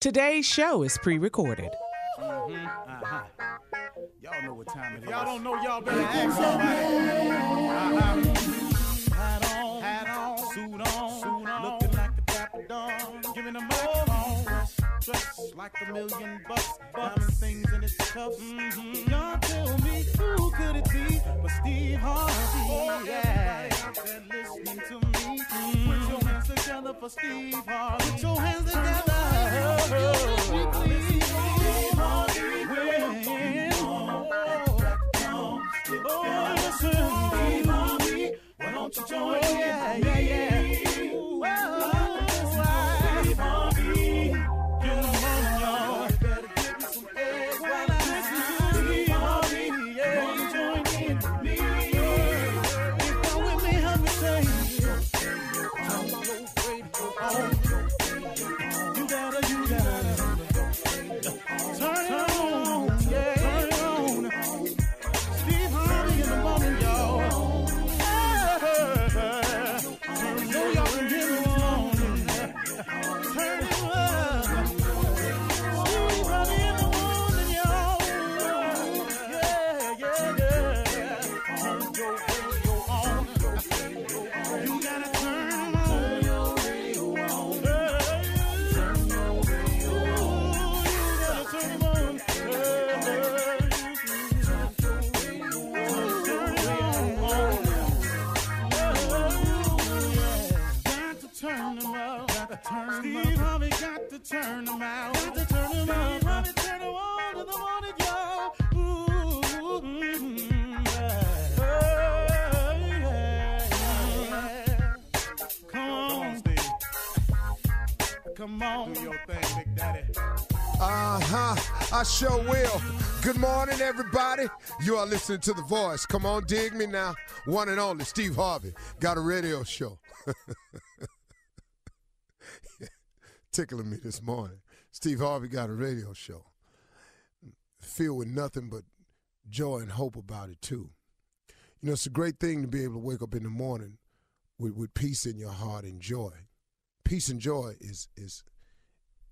Today's show is pre recorded. Uh-huh. Y'all know what time it is. Y'all don't know, y'all better ask somebody. Uh-huh. Hat on, hat on, suit on, suit on. looking like the Dapper Don, giving a microphone. Dressed like a million bucks, diamond things in its cuffs. Mm-hmm. Y'all tell me who could it be but Steve Harvey? Oh, yeah. Everybody out there listening to me, mm-hmm. put your hands together for Steve Harvey. Put your hands together. Why don't you join? Yeah, yeah, yeah. Come on. Do your thing, Big Daddy. Uh huh. I sure will. Good morning, everybody. You are listening to The Voice. Come on, dig me now. One and only Steve Harvey. Got a radio show. Tickling me this morning. Steve Harvey got a radio show. Filled with nothing but joy and hope about it, too. You know, it's a great thing to be able to wake up in the morning with, with peace in your heart and joy. Peace and joy is is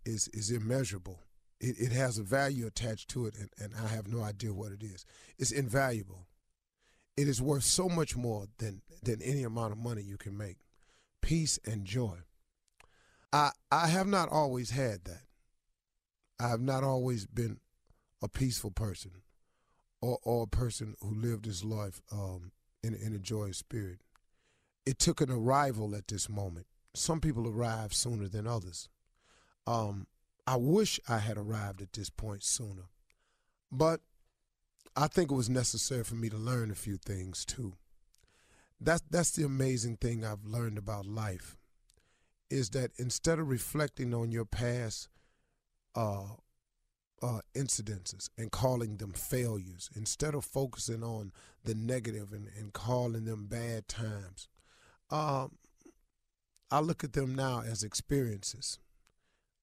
is is immeasurable. It, it has a value attached to it, and, and I have no idea what it is. It's invaluable. It is worth so much more than than any amount of money you can make. Peace and joy. I I have not always had that. I have not always been a peaceful person or, or a person who lived his life um, in, in a joyous spirit. It took an arrival at this moment. Some people arrive sooner than others. Um, I wish I had arrived at this point sooner, but I think it was necessary for me to learn a few things too. That's that's the amazing thing I've learned about life, is that instead of reflecting on your past uh, uh, incidences and calling them failures, instead of focusing on the negative and, and calling them bad times, um, I look at them now as experiences.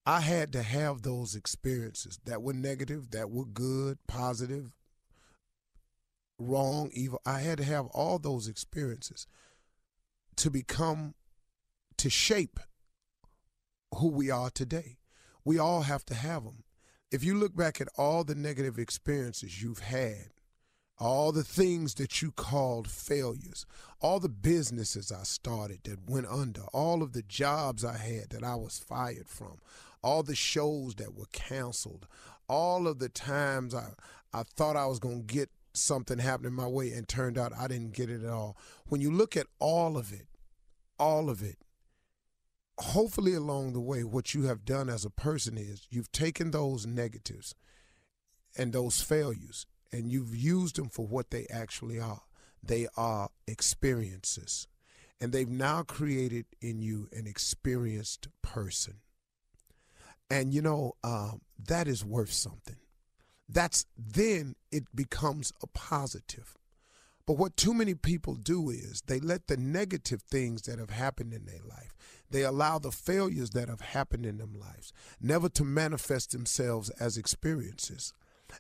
I had to have those experiences that were negative, that were good, positive, wrong, evil. I had to have all those experiences to become, to shape who we are today. We all have to have them. If you look back at all the negative experiences you've had, all the things that you called failures, all the businesses I started that went under, all of the jobs I had that I was fired from, all the shows that were canceled, all of the times I, I thought I was going to get something happening my way and turned out I didn't get it at all. When you look at all of it, all of it, hopefully along the way, what you have done as a person is you've taken those negatives and those failures and you've used them for what they actually are. They are experiences. And they've now created in you an experienced person. And you know, um, that is worth something. That's then it becomes a positive. But what too many people do is they let the negative things that have happened in their life, they allow the failures that have happened in them lives never to manifest themselves as experiences.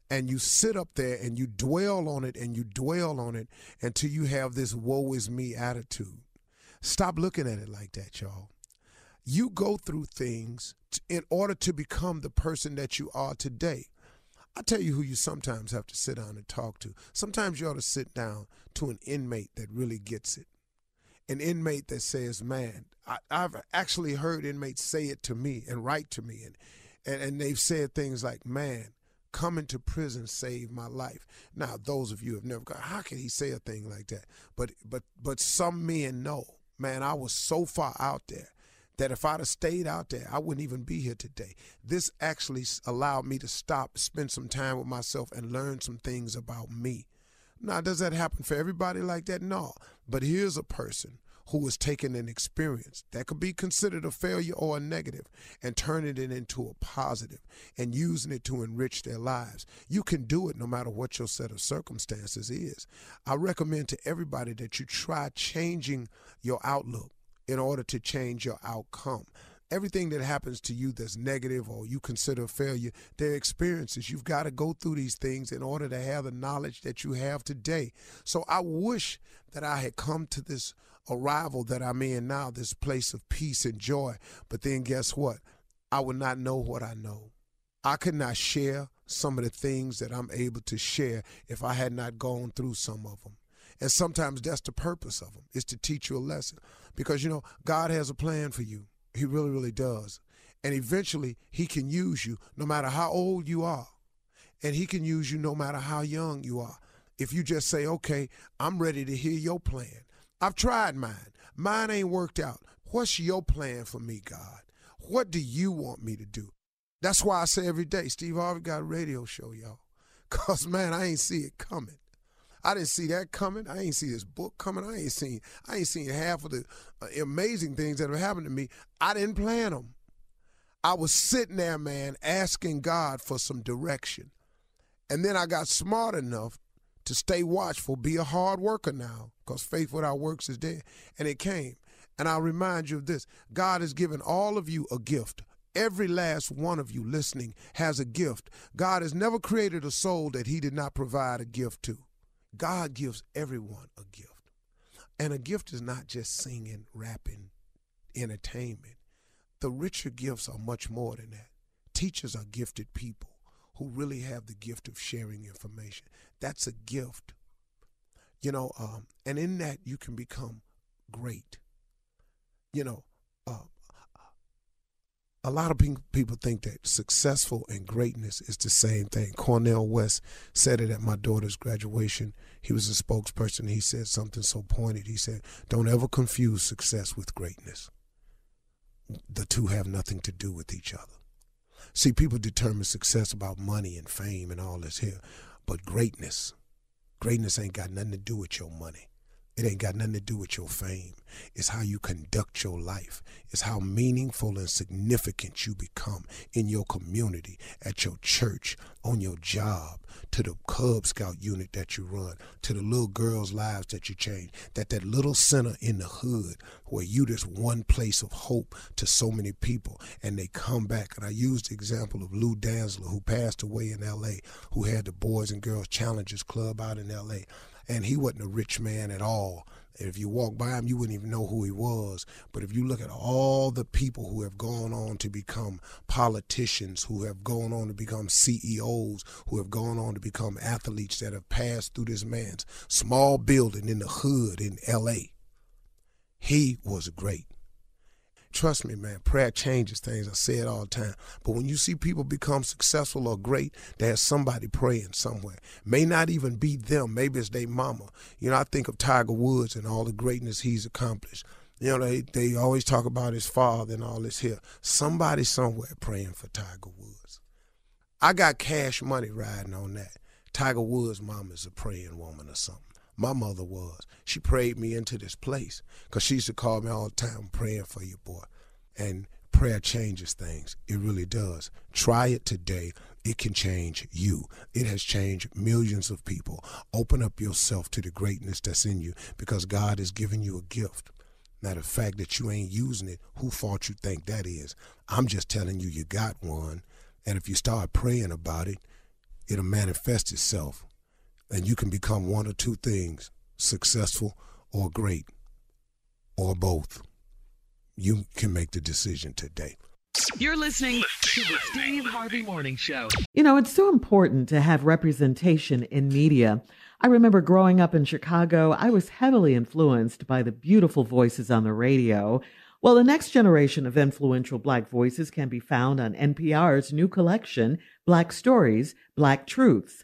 And you sit up there and you dwell on it and you dwell on it until you have this woe is me attitude. Stop looking at it like that, y'all. You go through things in order to become the person that you are today. I tell you who you sometimes have to sit down and talk to. Sometimes you ought to sit down to an inmate that really gets it. An inmate that says, Man, I, have actually heard inmates say it to me and write to me. And, and, and they've said things like, Man, coming to prison saved my life. Now, those of you have never got, how can he say a thing like that? But but but some men know, man, I was so far out there that if I'd have stayed out there, I wouldn't even be here today. This actually allowed me to stop, spend some time with myself, and learn some things about me. Now, does that happen for everybody like that? No. But here's a person who has taken an experience that could be considered a failure or a negative and turning it into a positive and using it to enrich their lives. You can do it no matter what your set of circumstances is. I recommend to everybody that you try changing your outlook in order to change your outcome. Everything that happens to you that's negative or you consider a failure, they're experiences. You've got to go through these things in order to have the knowledge that you have today. So I wish that I had come to this arrival that I'm in now, this place of peace and joy. But then guess what? I would not know what I know. I could not share some of the things that I'm able to share if I had not gone through some of them. And sometimes that's the purpose of them, is to teach you a lesson. Because, you know, God has a plan for you. He really, really does. And eventually, He can use you no matter how old you are. And He can use you no matter how young you are. If you just say, okay, I'm ready to hear your plan. I've tried mine. Mine ain't worked out. What's your plan for me, God? What do you want me to do? That's why I say every day, Steve Harvey got a radio show, y'all. Cause man, I ain't see it coming. I didn't see that coming. I ain't see this book coming. I ain't seen I ain't seen half of the uh, amazing things that have happened to me. I didn't plan them. I was sitting there, man, asking God for some direction. And then I got smart enough to stay watchful, be a hard worker now, because faith without works is dead. And it came. And I'll remind you of this God has given all of you a gift. Every last one of you listening has a gift. God has never created a soul that He did not provide a gift to. God gives everyone a gift. And a gift is not just singing, rapping, entertainment. The richer gifts are much more than that. Teachers are gifted people who really have the gift of sharing information. That's a gift. You know, um, and in that you can become great. You know, uh, a lot of people think that successful and greatness is the same thing. Cornel West said it at my daughter's graduation. He was a spokesperson. He said something so pointed. He said, Don't ever confuse success with greatness. The two have nothing to do with each other. See, people determine success about money and fame and all this here, but greatness, greatness ain't got nothing to do with your money. It ain't got nothing to do with your fame. It's how you conduct your life. It's how meaningful and significant you become in your community, at your church, on your job, to the Cub Scout unit that you run, to the little girls' lives that you change. That that little center in the hood where you just one place of hope to so many people and they come back. And I used the example of Lou Dantzler who passed away in LA, who had the Boys and Girls Challenges Club out in LA and he wasn't a rich man at all. If you walk by him, you wouldn't even know who he was. But if you look at all the people who have gone on to become politicians, who have gone on to become CEOs, who have gone on to become athletes that have passed through this man's small building in the hood in LA, he was great. Trust me, man, prayer changes things. I say it all the time. But when you see people become successful or great, there's somebody praying somewhere. May not even be them. Maybe it's their mama. You know, I think of Tiger Woods and all the greatness he's accomplished. You know, they, they always talk about his father and all this here. Somebody somewhere praying for Tiger Woods. I got cash money riding on that. Tiger Woods' mom is a praying woman or something. My mother was. She prayed me into this place because she used to call me all the time praying for you, boy. And prayer changes things. It really does. Try it today. It can change you. It has changed millions of people. Open up yourself to the greatness that's in you because God has given you a gift. Now, the fact that you ain't using it, who fault you think that is? I'm just telling you, you got one. And if you start praying about it, it'll manifest itself and you can become one or two things successful or great or both. You can make the decision today. You're listening to the Steve Harvey Morning Show. You know, it's so important to have representation in media. I remember growing up in Chicago, I was heavily influenced by the beautiful voices on the radio. Well, the next generation of influential Black voices can be found on NPR's new collection, Black Stories, Black Truths.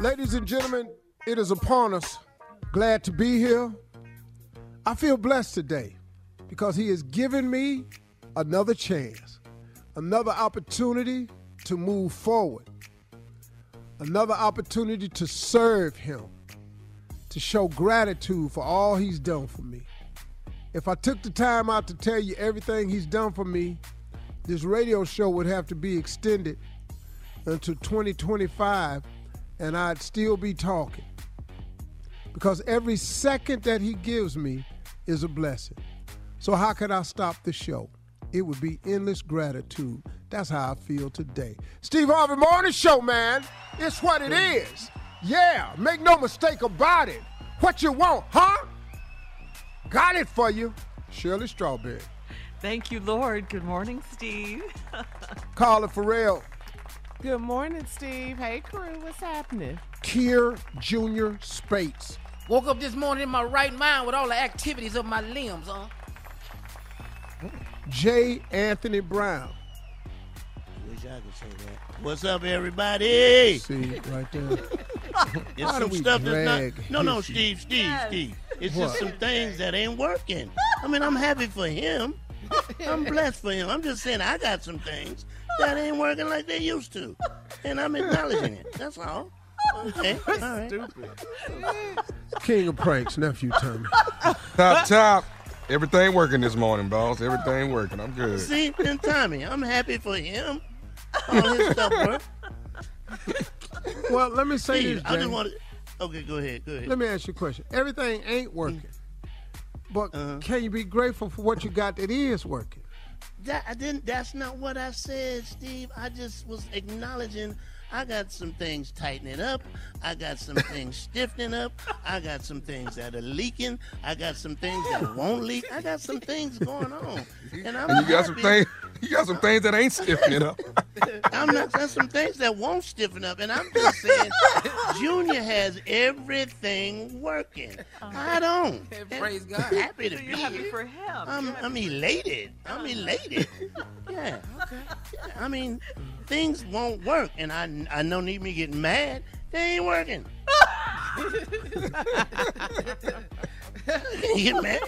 Ladies and gentlemen, it is upon us. Glad to be here. I feel blessed today because he has given me another chance, another opportunity to move forward, another opportunity to serve him, to show gratitude for all he's done for me. If I took the time out to tell you everything he's done for me, this radio show would have to be extended until 2025 and I'd still be talking. Because every second that he gives me is a blessing. So, how could I stop the show? It would be endless gratitude. That's how I feel today. Steve Harvey Morning Show, man. It's what it is. Yeah, make no mistake about it. What you want, huh? Got it for you. Shirley Strawberry. Thank you, Lord. Good morning, Steve. Carla Ferrell. Good morning, Steve. Hey, crew. What's happening? Kier Jr. Spates. Woke up this morning in my right mind with all the activities of my limbs, huh? J. Anthony Brown. Wish I could say that. What's up, everybody? See, right there. It's Why some stuff that's not. No, no. Steve, Steve, Yes. Steve. It's What? just some things that ain't working. I mean, I'm happy for him. I'm blessed for him. I'm just saying I got some things that ain't working like they used to, and I'm acknowledging it. That's all. Okay, all right. King of pranks, nephew Tommy. Top, top. Everything working this morning, boss. Everything working. I'm good. See, and Tommy, I'm happy for him. All his stuff work. Well, let me say Steve, this, I just Jay. want to. Okay, go ahead. Go ahead. Let me ask you a question. Everything ain't working, but Uh-huh. can you be grateful for what you got that is working? That I didn't. That's not what I said, Steve. I just was acknowledging. I got some things tightening up. I got some things stiffening up. I got some things that are leaking. I got some things that won't leak. I got some things going on, and I'm And you got some things. You got some things that ain't stiffening up. I'm not. There's some things that won't stiffen up, and I'm just saying, Junior has everything working. Uh-huh. I don't. Praise God. Happy to So be happy here. for him. I'm, I'm elated. I'm uh-huh. elated. Yeah. Yeah, I mean, things won't work, and I I don't need me getting mad. They ain't working. you get mad?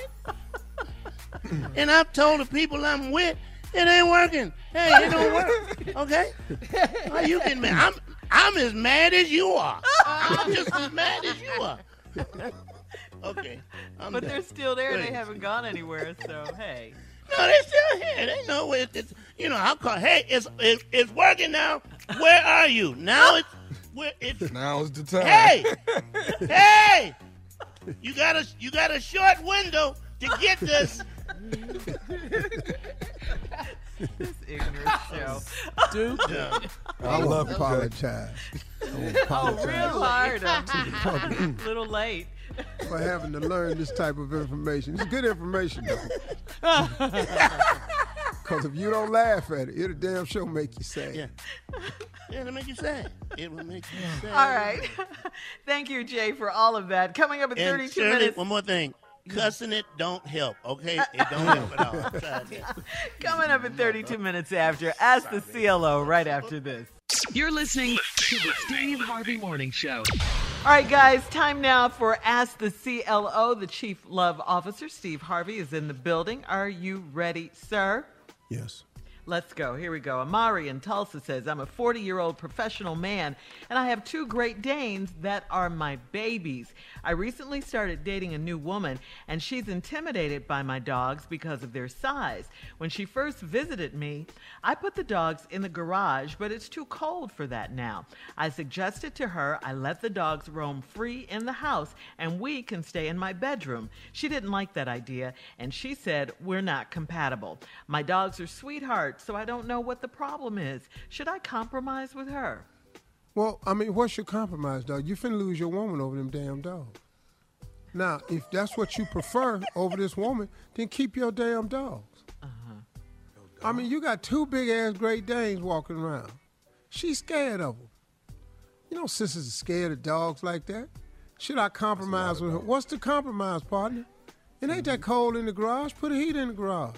And I've told the people I'm with, it ain't working. Hey, it don't work. Okay? Why you getting mad? I'm I'm as mad as you are. I'm just as mad as you are. Okay. I'm but done. they're still there. They haven't gone anywhere. So hey. No, they're still here. They know it. It's, you know, I'll call. Hey, it's, it's it's working now. Where are you? Now it's where it's. Now is the time. Hey, hey! You got a you got a short window to get this. This ignorant show. Dude, Yeah. I love love apologize. I wanna Oh, real hard. to the public A little late. for having to learn this type of information. It's good information, though. Because if you don't laugh at it, it'll damn sure make you sad. Yeah. Yeah, it'll make you sad. It will make you sad. All right. Thank you, Jay, for all of that. Coming up in And 32 Shirley, minutes. one more thing. Cussing it don't help. Okay, uh, it don't help at all. I'm trying to- Coming up in 32 minutes after. Ask the CLO right after this. You're listening to the Steve Harvey Morning Show. All right, guys, time now for Ask the CLO. The Chief Love Officer, Steve Harvey, is in the building. Are you ready, sir? Yes. Let's go. Here we go. Amari in Tulsa says, I'm a 40 year old professional man and I have two Great Danes that are my babies. I recently started dating a new woman and she's intimidated by my dogs because of their size. When she first visited me, I put the dogs in the garage, but it's too cold for that now. I suggested to her I let the dogs roam free in the house and we can stay in my bedroom. She didn't like that idea and she said, We're not compatible. My dogs are sweethearts, so I don't know what the problem is. Should I compromise with her? Well, I mean, what's your compromise, dog? You finna lose your woman over them damn dogs. Now, if that's what you prefer over this woman, then keep your damn dogs. Uh-huh. I mean, you got two big ass Great Danes walking around. She's scared of them. You know, sisters are scared of dogs like that. Should I compromise with her? What's the compromise, partner? It ain't that mm-hmm. cold in the garage. Put a heat in the garage.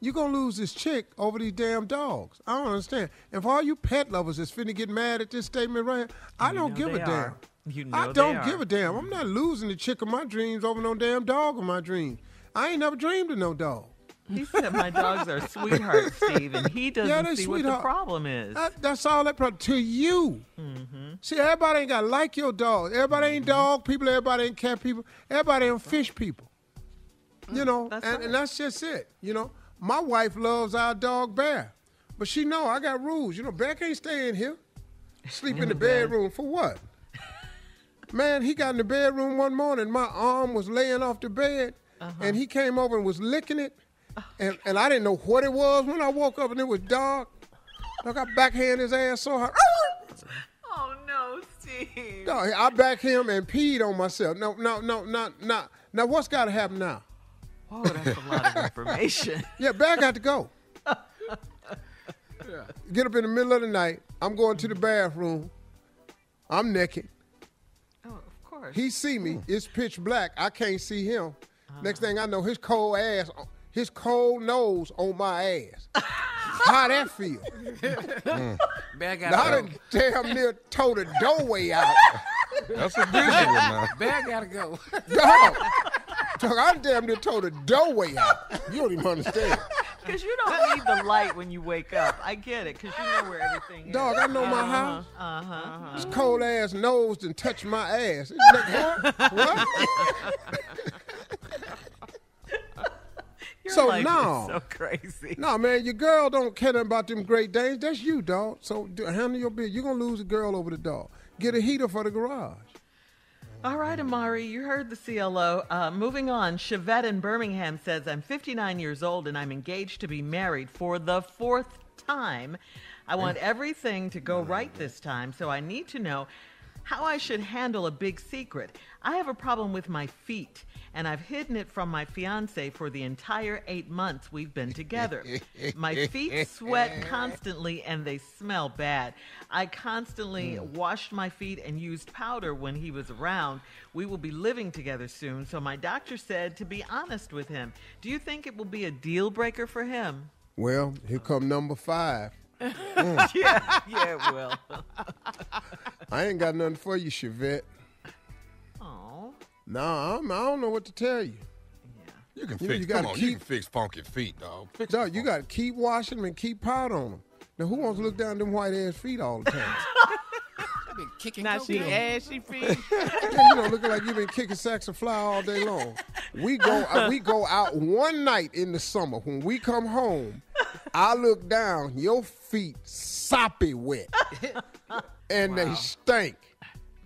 You gonna lose this chick over these damn dogs. I don't understand. And for all you pet lovers that's finna get mad at this statement right here, I You don't give a they damn. You know I don't are. give a damn. I'm not losing the chick of my dreams over no damn dog of my dreams. I ain't never dreamed of no dog. He said my dogs are sweethearts, Steve, and he doesn't Yeah, see what the sweetheart. problem is. That- that's all that problem to you. Mm-hmm. See, everybody ain't got like your dog. Everybody ain't dog people. Everybody ain't cat people. Everybody ain't fish people. You know, and, and that's just it. You know, my wife loves our dog Bear, but she know I got rules. You know, Bear can't stay in here, sleep in, the, bedroom for what? Man, he got in the bedroom one morning. My arm was laying off the bed, uh-huh. and he came over and was licking it, oh. and, and I didn't know what it was when I woke up and it was dark. I got backhand his ass so hard. Oh no, Steve. No, I back him and peed on myself. No, no, no, not, not. Now, what's got to happen now? Oh, that's a lot of information. Yeah, Bear got to go. Get up in the middle of the night. I'm going to the bathroom. I'm naked. Oh, of course. He see me. Hmm. It's pitch black. I can't see him. Next thing uh-huh. I know, his cold ass, his cold nose on my ass. How that feel? Bear Now, I gotta done damn near tore the doorway out. That's a visual now. go. Bear gotta go. Dog. Dog, I damn near tore the doorway out. You don't even understand. Because you don't need the light when you wake up. I get it, because you know where everything is. Dog, I know my house. Uh huh. His cold ass nose and touch my ass. Like, what? What? Your So life is so crazy. No, man, your girl don't care about them Great Danes. That's you, dog. So handle your business. You're gonna lose a girl over the dog. Get a heater for the garage. All right, Amari, you heard the CLO. Uh, moving on, Chevette in Birmingham says, I'm 59 years old and I'm engaged to be married for the fourth time. I want everything to go right this time, so I need to know how I should handle a big secret. I have a problem with my feet, and I've hidden it from my fiance for the entire eight months we've been together. my feet sweat constantly and they smell bad. I constantly hmm. washed my feet and used powder when he was around. We will be living together soon, so my doctor said to be honest with him. Do you think it will be a deal breaker for him? Well, here come number five. Mm. yeah, yeah, it will. I ain't got nothing for you, Chevette. Oh. Nah, I'm, I don't know what to tell you. You can You know, fix. you come gotta on, you can fix funky feet, dog. Fix Dog, you got to keep washing them and keep powder on them. Now, who wants to look down them white ass feet all the time? been kicking Now she cocaine. ashy feet. yeah, you know, looking like you've been kicking sacks of flour all day long. We go, uh, we go out one night in the summer. When we come home, I look down, your feet soppy wet, and they stink.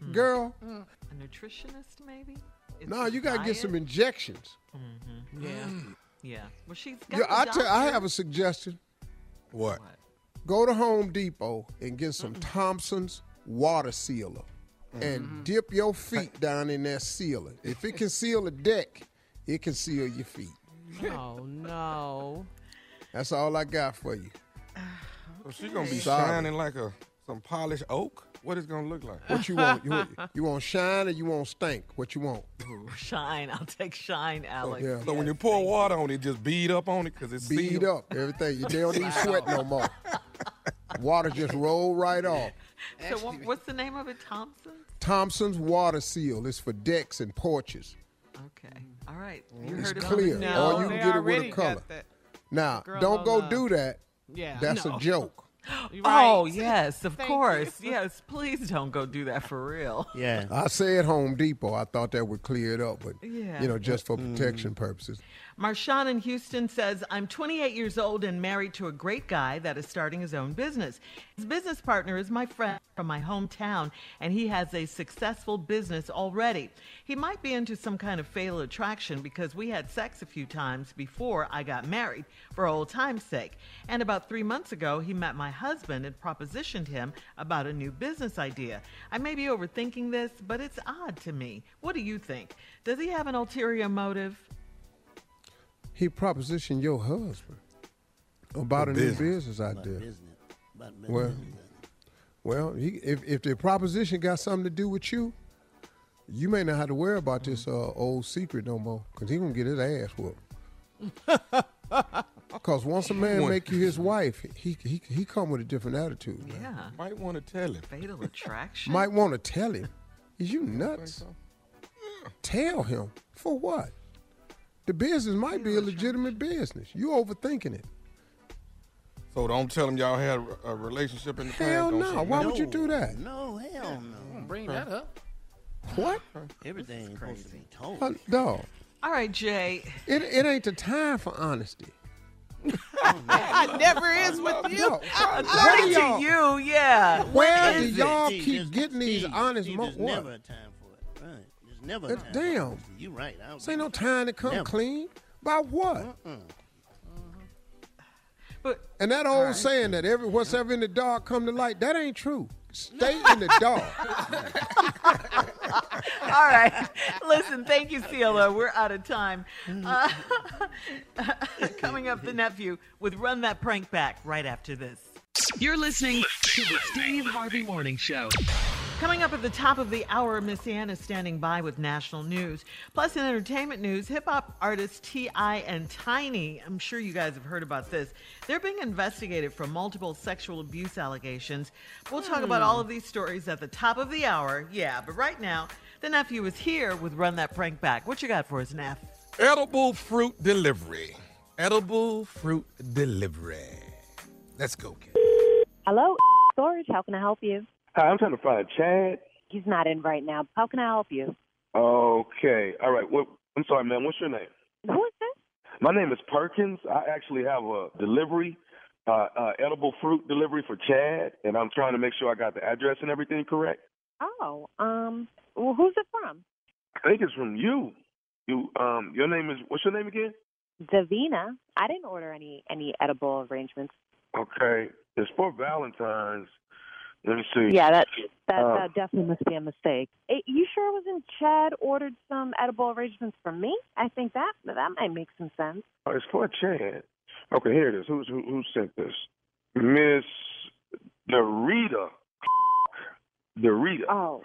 Mm. Girl, mm. A nutritionist, maybe? It's no, a you gotta get some injections. Mm-hmm. Yeah. Mm. Yeah. Well, she's got Yeah, I, tell, I have a suggestion. What? Go to Home Depot and get some Thompson's water sealer and mm-hmm. dip your feet down in that sealer. If it can seal a deck, it can seal your feet. Oh no. That's all I got for you. So she gonna be Sorry. shining like a some polished oak. What is gonna look like? What you want? You, want- you want shine or you want stink? What you want? Shine. I'll take shine, Alex. yeah. So when you pour water on it, just bead up on it because it's Bead sealed. up everything. You don't even sweat no more. Water just roll right off. So what, what's the name of it? Thompson? Thompson's water seal is for decks and porches. Okay. All right. You Mm-hmm. It's heard clear, on the or you can get it with a color. Now, Girl don't go the- do that. Yeah. That's no. a joke. Right. Oh, yes, of Thank course. you. Yes, please don't go do that for real. Yeah. I said Home Depot. I thought that would clear it up, but Yeah. you know, just for protection purposes. Marshawn in Houston says, I'm 28 years old and married to a great guy that is starting his own business. His business partner is my friend from my hometown, and he has a successful business already. He might be into some kind of fatal attraction because we had sex a few times before I got married for old time's sake. And about three months ago, he met my husband and propositioned him about a new business idea. I may be overthinking this, but it's odd to me. What do you think? Does he have an ulterior motive? He propositioned your husband about For a business. new business idea. business. Business. Well, well, he, if if the proposition got something to do with you, you may not have to worry about this uh, old secret no more, because he gonna get his ass whooped. Because once a man make you his wife, he he he come with a different attitude. man. Yeah. Might want to tell him. Fatal attraction? Might want to tell him, is you nuts? Tell him for what? The business might be a legitimate business. You overthinking it. So don't tell them y'all had a, a relationship in the Hell past. Don't no. Why nothing. would you do that? No, hell no. Bring that up. What? Everything ain't supposed to be told. Uh, dog. All right, Jay. It, it ain't the time for honesty. I never is with you. Dog, According where to you, yeah. Where do y'all keep getting these honest Steve, mo- There's never a time never Uh, damn. For it. You right. I This ain't no time to come Never. clean. About what? But And that old saying that every what's ever in the dark come to light, that ain't true. Stay in the dark. all right, listen. Thank you, Celia. We're out of time. Uh, coming up, the nephew with "Run That Prank Back" right after this. You're listening to the Steve Harvey Morning Show. Coming up at the top of the hour, Miss Ann is standing by with national news. Plus, in entertainment news, hip hop artists T.I. and Tiny, I'm sure you guys have heard about this, they're being investigated for multiple sexual abuse allegations. We'll talk about all of hmm. these stories at the top of the hour. Yeah, but right now, the nephew is here with Run That Prank Back. What you got for us, Neff? Edible fruit delivery. Edible fruit delivery. Let's go, kid. Hello, storage. How can I help you? Hi, I'm trying to find Chad. He's not in right now. How can I help you? Okay. All right. What, I'm sorry, man. What's your name? Who is this? My name is Perkins. I actually have a delivery, uh, uh, edible fruit delivery for Chad, and I'm trying to make sure I got the address and everything correct. Oh, um, well, who's it from? I think it's from you. You, um, your name is what's your name again? Davina. I didn't order any any edible arrangements. Okay. It's for Valentine's. Let me see. Yeah, that that, Uh, that definitely must be a mistake. Eh, you sure it wasn't Chad ordered some edible arrangements for me? I think that that might make some sense. Oh, it's for Chad. Okay, here it is. Who's who, who sent this? Miss Dorita. Dorita. Oh,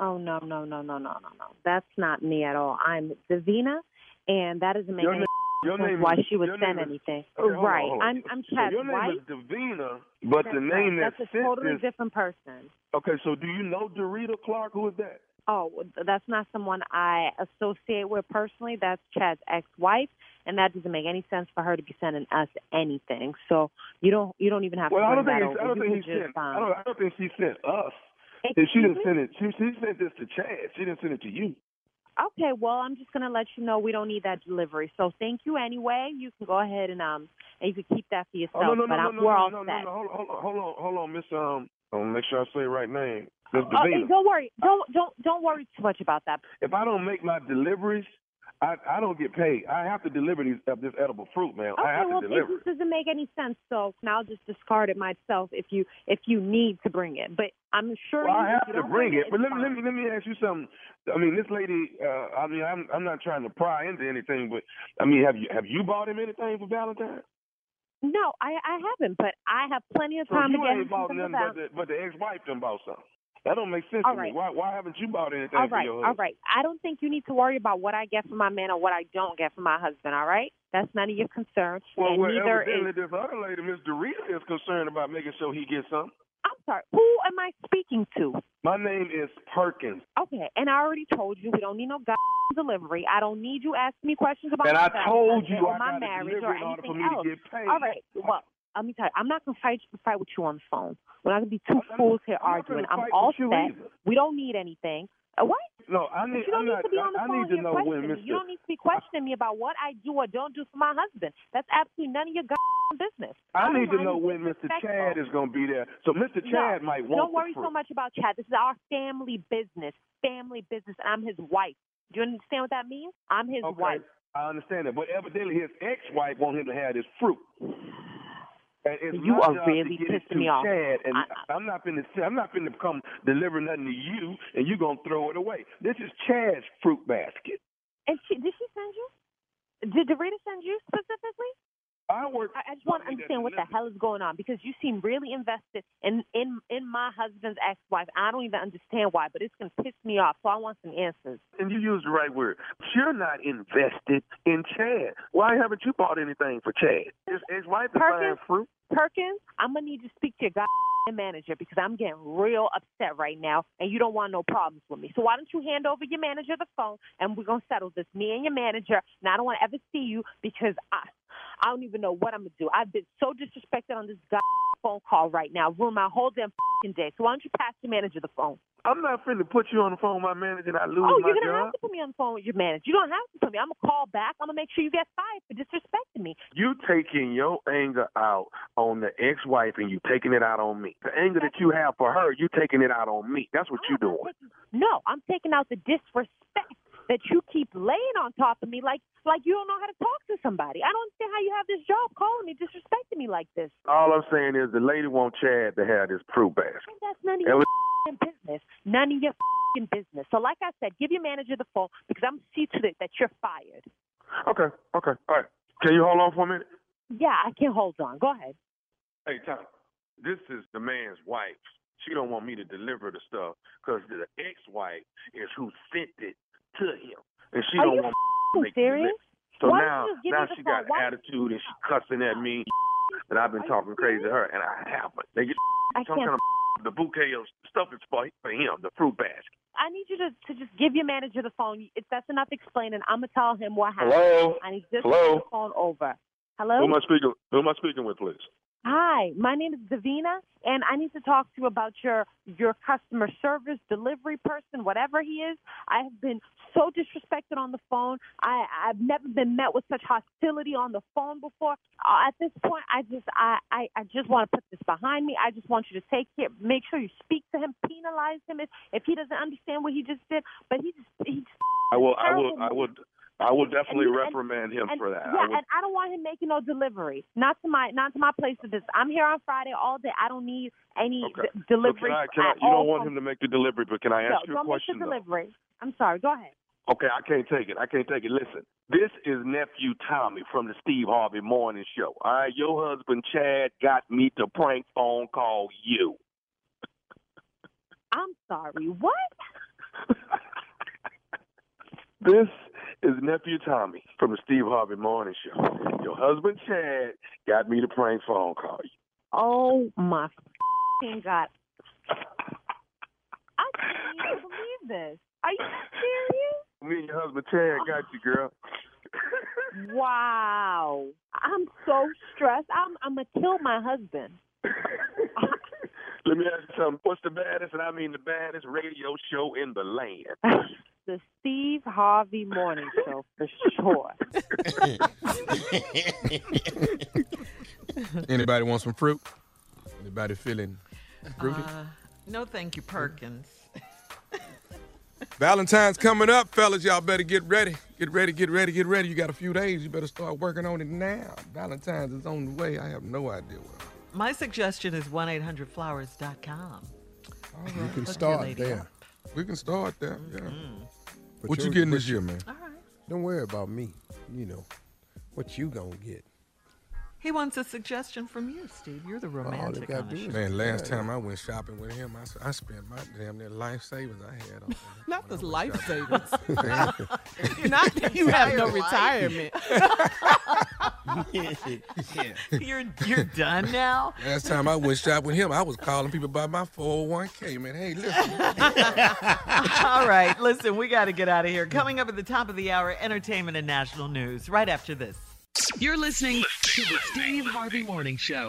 oh no no no no no no no. That's not me at all. I'm Davina, and that doesn't make Your any name- your name why is- she would send is- anything. Okay, hold on, right. hold on. I'm I'm So Chad's your name wife. is Davina, but That's the right. name that That's a totally this. different person. Okay, so do you know Dorita Clark? Who is that? Oh, that's not someone I associate with personally. That's Chad's ex-wife, and that doesn't make any sense for her to be sending us anything. So you don't you don't even have Well, to I bring don't think I don't You think he sent. I um, don't. I don't think she sent us. She didn't send it, she, she sent this to Chad. She didn't send it to you. Okay, well, I'm just gonna let you know we don't need that delivery. So thank you anyway. You can go ahead and um and you can keep that for yourself. Oh no no but no I'm, no we're no all no no set. no hold on hold on hold on hold on Miss um. I want to make sure I say it right name. Miss Oh, Davina. don't worry. Don't don't don't worry too much about that. if I don't make my deliveries, I I don't get paid. I have to deliver these uh, this edible fruit, man. I have well, to it deliver. just doesn't make any sense. So now I'll just discard it myself if you if you need to bring it. But I'm sure Well, you, I have to bring it, it's but let me let me let me ask you something. I mean, this lady. Uh, I mean, I'm I'm not trying to pry into anything, but I mean, have you have you bought him anything for Valentine's? No, I I haven't, but I have plenty of So time you to get something nothing, but the, but the ex-wife done bought something. That don't make sense All to right. me. Why why haven't you bought anything All for right, all right. I don't think you need to worry about what I get from my man or what I don't get from my husband. All right, that's none of your concern. Well, and well neither evidently is. this other lady, Miss Dorita, is concerned about making sure he gets something. I'm sorry. Who am I speaking to? My name is Perkins. Okay, and I already told you we don't need no god delivery. I don't need you asking me questions about And my I told you I my got to marriage deliver or in order for anything me to else. get paid. All right. Well, let me tell you, I'm not gonna fight fight with you on the phone. We're not gonna be two fools here I'm arguing. I'm all set. We don't need anything. Uh, what? No, I But need. you don't I'm need not, to be on the I, I phone need to know when. Mr. You don't need to be questioning me about what I do or don't do for my husband. That's absolutely none of your business. I need to know when Mr. Chad is going to be there. So Mr. Chad no, might want Don't worry so much about Chad. This is our family business. Family business, and I'm his wife. Do you understand what that means? I'm his Okay, wife. I understand that, but evidently his ex-wife want him to have this fruit. And it's You are job really to pissing me off. Chad, and I, am not finna. I'm not finna come deliver nothing to you, and you're gonna throw it away. This is Chad's fruit basket. And she, did she send you? Did Dorita send you specifically? I work. I, I just want to understand what the hell is going on because you seem really invested in in in my husband's ex-wife. I don't even understand why, but it's gonna piss me off. So I want some answers. And you used the right word. You're not invested in Chad. Why haven't you bought anything for Chad? His ex-wife is buying Perkins, fruit. Perkins, I'm gonna need you to speak to your goddamn manager because I'm getting real upset right now, and you don't want no problems with me. So why don't you hand over your manager the phone, and we're gonna settle this, me and your manager. And I don't want to ever see you because I, I don't even know what I'm gonna do. I've been so disrespected on this goddamn phone call right now, ruin my whole damn day. So why don't you pass your manager the phone? I'm not finna put you on the phone with my manager and I lose oh, my you're gonna job. have to put me on the phone with your manager. You don't have to put me. I'm gonna call back. I'm gonna make sure you get fired for disrespecting me. You taking your anger out on the ex-wife and you taking it out on me. The anger that you have for her, you taking it out on me. That's what you're doing. No, I'm taking out the disrespect that you keep laying on top of me like like you don't know how to talk to somebody. I don't understand how you have this job calling me, disrespecting me like this. All I'm saying is the lady want Chad to have this proof basket. And that's none of your f***ing business. None of your f***ing business. So like I said, give your manager the phone because I'm see to it that you're fired. Okay, okay, all right. Can you hold on for a minute? Yeah, I can hold on. Go ahead. Hey, Tom, this is the man's wife. She don't want me to deliver the stuff because the ex-wife is who sent it to him, and she Are don't you want f***ing to make serious? delivery. So Why don't now, you just give now me the she phone? got Why- attitude and she cussing at me that I've been talking crazy to her, and I haven't. They get I some can't. kind of the bouquet of stuff is for for him, the fruit basket. I need you to, to just give your manager the phone. If that's enough explaining, I'm gonna tell him what happened. Hello? I need just Hello? the phone over. Hello. Who am I speaking? Who am I speaking with, please? Hi, my name is Davina, and I need to talk to you about your your customer service delivery person, whatever he is. I have been so disrespected on the phone. I I've never been met with such hostility on the phone before. Uh, at this point, I just I, I I just want to put this behind me. I just want you to take care, make sure you speak to him, penalize him if if he doesn't understand what he just did. But he just he just I will. I will. I would. I will definitely And- reprimand him and, for that. Yeah, I would, and I don't want him making no delivery. Not to my not to my place of business. I'm here on Friday all day. I don't need any okay. d- So delivery. can I, can I, you don't want him to make the delivery, but can I No, ask you a don't question? make the though? delivery. I'm sorry. Go ahead. Okay, I can't take it. I can't take it. Listen, this is nephew Tommy from the Steve Harvey Morning Show. All right, your husband Chad got me to prank phone call you. I'm sorry. What? This is nephew Tommy from the Steve Harvey Morning Show. Your husband Chad got me to prank phone call you. Oh my god! I can't even believe this. Are you serious? Me and your husband Chad got you, girl. Wow. I'm so stressed. I'm I'm gonna kill my husband. Let me ask you something. What's the baddest, and I mean the baddest radio show in the land? The Steve Harvey Morning Show for sure. Anybody want some fruit? Anybody feeling fruity? Uh, no, thank you, Perkins. Valentine's coming up, fellas. Y'all better get ready. Get ready, get ready, get ready. You got a few days. You better start working on it now. Valentine's is on the way. I have no idea what. My suggestion is 1-800-Flowers.com. You can Hook start there. up. We can start there. Yeah. But What you you're- getting this year, man? All right. Don't worry about me. You know what you gonna get. He wants a suggestion from you, Steve. You're the romantic gotta on the do show. is- Man, last time I went shopping with him, I spent my damn near life savings I had on Not the life savings. You're Not you have no retirement. You're you're done now. Last time I went shopping with him, I was calling people by my 401k, man. Hey, listen. All right, listen, we got to get out of here. Coming up at the top of the hour, entertainment and national news. Right after this. You're listening to the Steve Harvey Morning Show.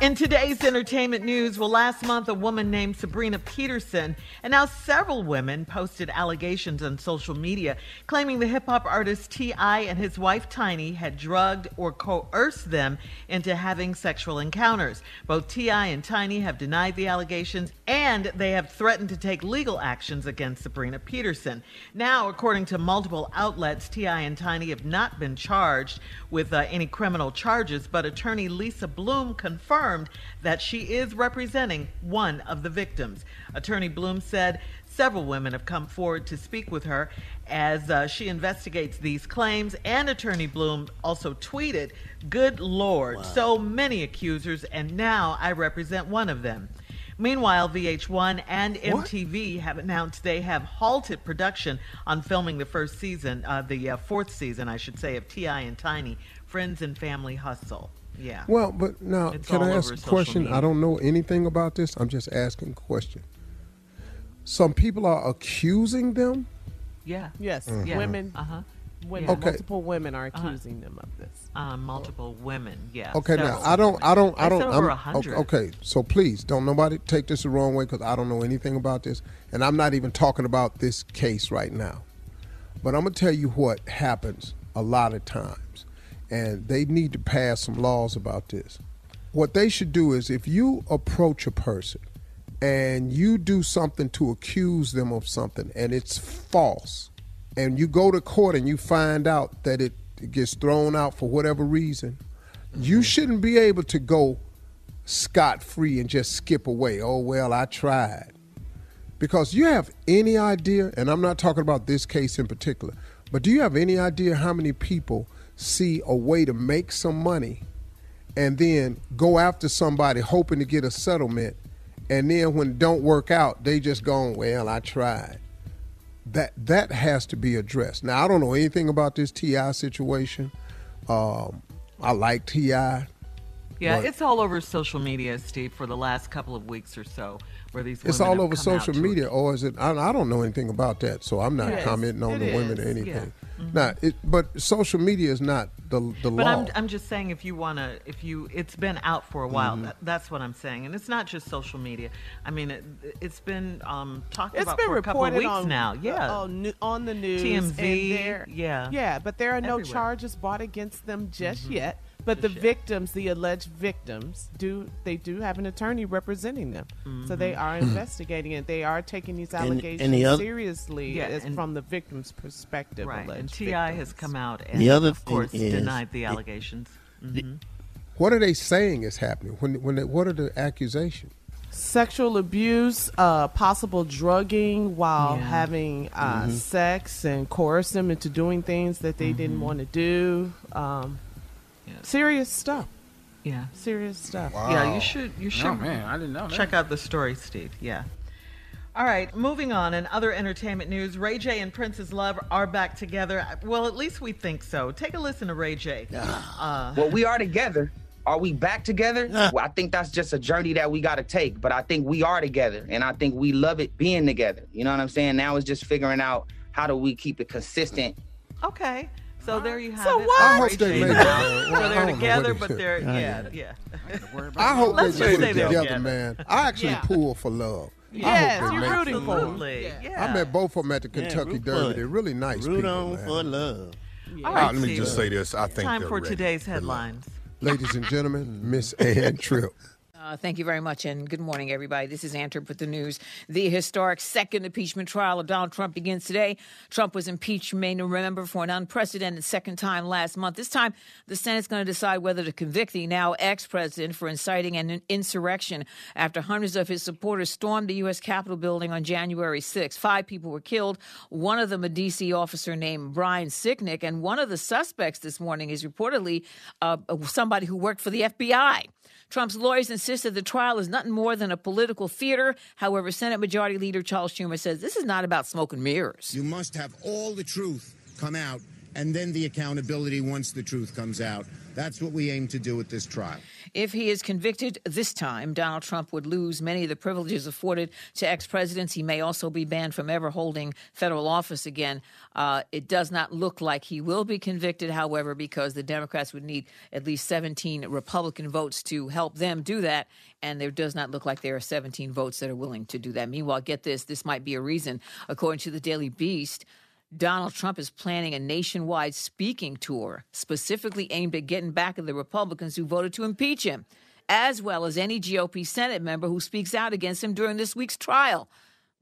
In today's entertainment news, well, last month a woman named Sabrina Peterson and now several women posted allegations on social media claiming the hip hop artist T.I. and his wife Tiny had drugged or coerced them into having sexual encounters. Both T.I. and Tiny have denied the allegations and they have threatened to take legal actions against Sabrina Peterson. Now, according to multiple outlets, T.I. and Tiny have not been charged with uh, any criminal charges, but attorney Lisa Bloom confirmed that she is representing one of the victims. Attorney Bloom said several women have come forward to speak with her as uh, she investigates these claims. And Attorney Bloom also tweeted, Good Lord, so many accusers, and now I represent one of them. Meanwhile, VH1 and MTV have announced they have halted production on filming the first season, uh, the uh, fourth season, I should say, of T.I. and Tiny, Friends and Family Hustle. Yeah. Well, but now, It's can I ask a question? media. I don't know anything about this. I'm just asking a question. Some people are accusing them. Yeah. Yes, Mhm. Yeah. women. Uh-huh. Women, Okay. multiple women are Uh-huh. accusing them of this. Uh, multiple women, yeah. Okay, now I don't, I don't, I I don't. said over I'm- a hundred. Okay, so please don't nobody take this the wrong way because I don't know anything about this, and I'm not even talking about this case right now. But I'm gonna tell you what happens a lot of times, and they need to pass some laws about this. What they should do is, if you approach a person and you do something to accuse them of something, and it's false, and you go to court and you find out that it gets thrown out for whatever reason, you mm-hmm. shouldn't be able to go scot free and just skip away. Oh, well, I tried. Because you have any idea, and I'm not talking about this case in particular, but do you have any idea how many people see a way to make some money and then go after somebody hoping to get a settlement, and then when it don't work out, they just go, well, I tried. That that has to be addressed. Now I don't know anything about this T.I. situation. Um, I like Ti. Yeah, but- it's all over social media, Steve, for the last couple of weeks or so, where these It's all over come out social to- media, or is it? I, I don't know anything about that, so I'm not It is. commenting on It the women or anything. yeah. Mhm. Now, it, but social media is not the the But law. I'm, I'm just saying, if you want to, if you, it's been out for a while. Mhm. That, that's what I'm saying, and it's not just social media. I mean, it, it's been um, talked It's about been for a couple of weeks on now. uh, Yeah, on, on the news, TMZ, and there- yeah. yeah. But there are no Everywhere. charges brought against them just Mhm. yet. But the victims, the alleged victims, do they do have an attorney representing them? So they Mm-hmm. are investigating it. They are taking these And- and allegations the other- seriously Yeah, as and- from the victim's perspective. right. And alleged T.I. has come out and, The other of course, is- denied the it- allegations. Mhm. what are they saying is happening? When when they, what are the accusations? sexual abuse, uh, possible drugging while Yeah. having uh, Mhm. sex, and coerce them into doing things that they didn't want to do. Um, Serious stuff. Yeah. Serious stuff. Yeah, you should. You should. Oh, man, I didn't know that. Check out the story, Steve. Yeah. All right, moving on. In other entertainment news, Ray J and Princess Love are back together. Well, at least we think so. Take a listen to Ray J. Uh, well, we are together. Are we back together? Well, I think that's just a journey that we got to take. But I think we are together, and I think we love it being together. You know what I'm saying? Now it's just figuring out how do we keep it consistent. okay. So there you have So it. what? I hope they J make it. Well, I they're together, but they- they're yeah, yeah. yeah. I hope Let's they just put it together, together. man. I actually Yeah. pull for love. I Yes, you're make it. rooting for 'em. Absolutely. Yeah. I met both of them at the Kentucky root for Derby. it. They're really nice Root people, on man. for love. All Uh, right, let me just say this. I think Time for ready. today's headlines. Ladies and gentlemen, Miss Ann Tripp. Uh, thank you very much, and good morning, everybody. This is Ann Tripp with the news. The historic second impeachment trial of Donald Trump begins today. Trump was impeached, you may remember, for an unprecedented second time last month. This time, the Senate's going to decide whether to convict the now ex-president for inciting an insurrection after hundreds of his supporters stormed the U.S. Capitol building on January 6. Five people were killed, one of them a D.C. officer named Brian Sicknick, and one of the suspects this morning is reportedly uh, somebody who worked for the FBI. Trump's lawyers insisted the trial is nothing more than a political theater. However, Senate Majority Leader Charles Schumer says this is not about smoke and mirrors. You must have all the truth come out and then the accountability once the truth comes out. That's what we aim to do at this trial. If he is convicted this time, Donald Trump would lose many of the privileges afforded to ex presidents. He may also be banned from ever holding federal office again. Uh, it does not look like he will be convicted, however, because the Democrats would need at least 17 Republican votes to help them do that. And there does not look like there are 17 votes that are willing to do that. Meanwhile, get this this might be a reason, according to the Daily Beast. Donald Trump is planning a nationwide speaking tour specifically aimed at getting back at the Republicans who voted to impeach him, as well as any GOP Senate member who speaks out against him during this week's trial.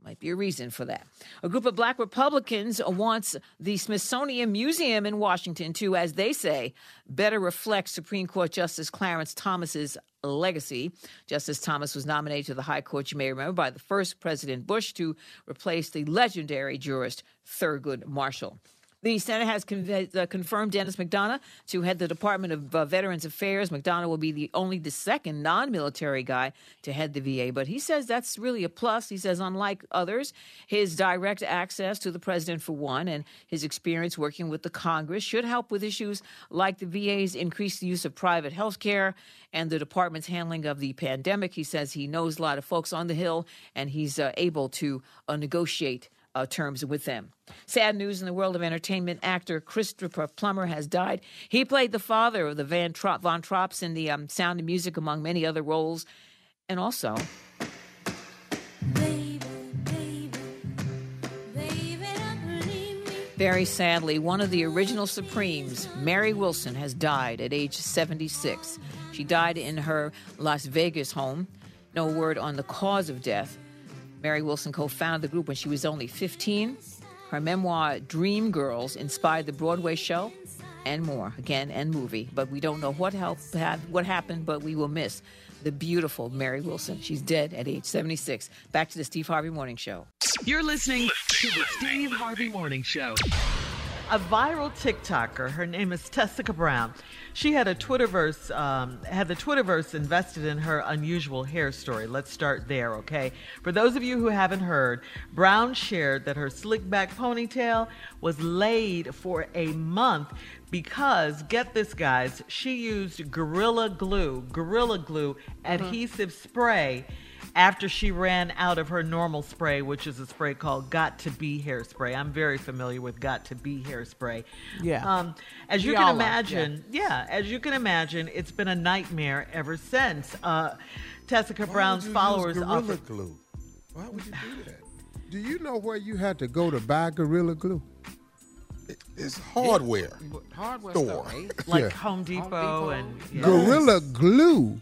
Might be a reason for that. A group of black Republicans wants the Smithsonian Museum in Washington to, as they say, better reflect Supreme Court Justice Clarence Thomas's legacy. Justice Thomas was nominated to the High Court, you may remember, by the first President Bush to replace the legendary jurist Thurgood Marshall. The Senate has con- uh, confirmed Dennis McDonough to head the Department of uh, Veterans Affairs. McDonough will be the only the second non-military guy to head the VA, but he says that's really a plus. He says, unlike others, his direct access to the president, for one, and his experience working with the Congress should help with issues like the VA's increased use of private health care and the department's handling of the pandemic. He says he knows a lot of folks on the Hill, and he's uh, able to uh, negotiate uh, terms with them. Sad news in the world of entertainment. Actor Christopher Plummer has died. He played the father of the Van Trapp, Von in the um, Sound of Music, among many other roles. And also, very sadly, one of the original Supremes, Mary Wilson, has died at age 76. She died in her Las Vegas home. No word on the cause of death. Mary Wilson co founded the group when she was only 15. Her memoir, Dream Girls, inspired the Broadway show and more, again, and movie. But we don't know what, what happened, but we will miss the beautiful Mary Wilson. She's dead at age 76. Back to the Steve Harvey Morning Show. You're listening to the Steve Harvey Morning Show. A viral TikToker, her name is Tessica Brown. She had a Twitterverse, um, had the Twitterverse invested in her unusual hair story. Let's start there, okay? For those of you who haven't heard, Brown shared that her slick back ponytail was laid for a month because, get this, guys, she used Gorilla Glue, Gorilla Glue adhesive spray after she ran out of her normal spray, which is a spray called Got to Be hairspray. I'm very familiar with Got to Be hairspray. Yeah. Um, as you We can all are, imagine, yeah. as you can imagine, it's been a nightmare ever since. Uh, Tessica Why Brown's would you followers use Gorilla offered- Glue. Why would you do that? Do you know where you had to go to buy Gorilla Glue? It's hardware. Hardware Store. store, right? like Yeah. Home Depot, and yeah. Gorilla Glue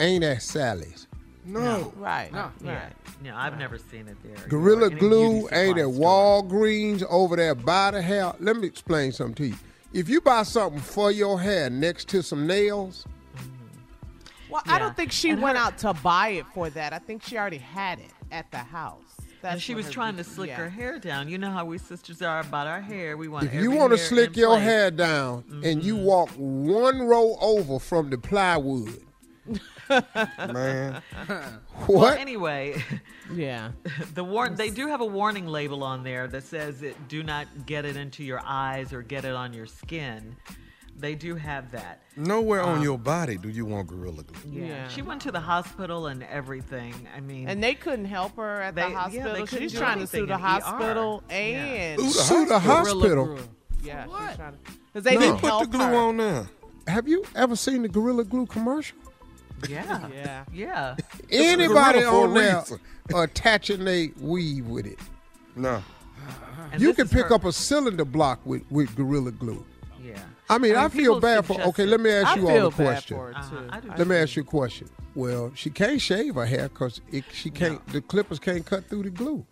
ain't at Sally's. No. Right. No, yeah, no, I've never seen it there. Gorilla Or any Glue beauty ain't at. Walgreens over there by the hair. Let me explain something to you. If you buy something for your hair next to some nails, Well, I don't think she And went her- out to buy it for that. I think she already had it at the house. and she was trying to slick yeah. her hair down. You know how we sisters are about our hair. We want if you want to slick your place. Mm-hmm. hair down and you walk one row over from the plywood, Man. Well, what? anyway, Yeah. the warn they do have a warning label on there that says it do not get it into your eyes or get it on your skin. They do have that. Nowhere on Um, your body do you want Gorilla Glue. Yeah. Yeah. She went to the hospital and everything. I mean, And they couldn't help her at They- the yeah, they hospital. couldn't She's do trying to anything sue the in ER. hospital Yeah. and Sue the hospital. hospital. yeah, what? she's trying to because they They didn't put the glue her. on there. Have you ever seen the Gorilla Glue commercial? Yeah, Yeah. yeah. Anybody gorilla for a on there attaching their weave with it? No. And you can pick her- up a cylinder block with, with Gorilla Glue. Yeah. I mean, I I, feel bad for. Okay, let me ask I you all feel a bad question. for her Uh-huh. I Let me ask you a question. Well, she can't shave her hair because she can't. The clippers can't cut through the glue.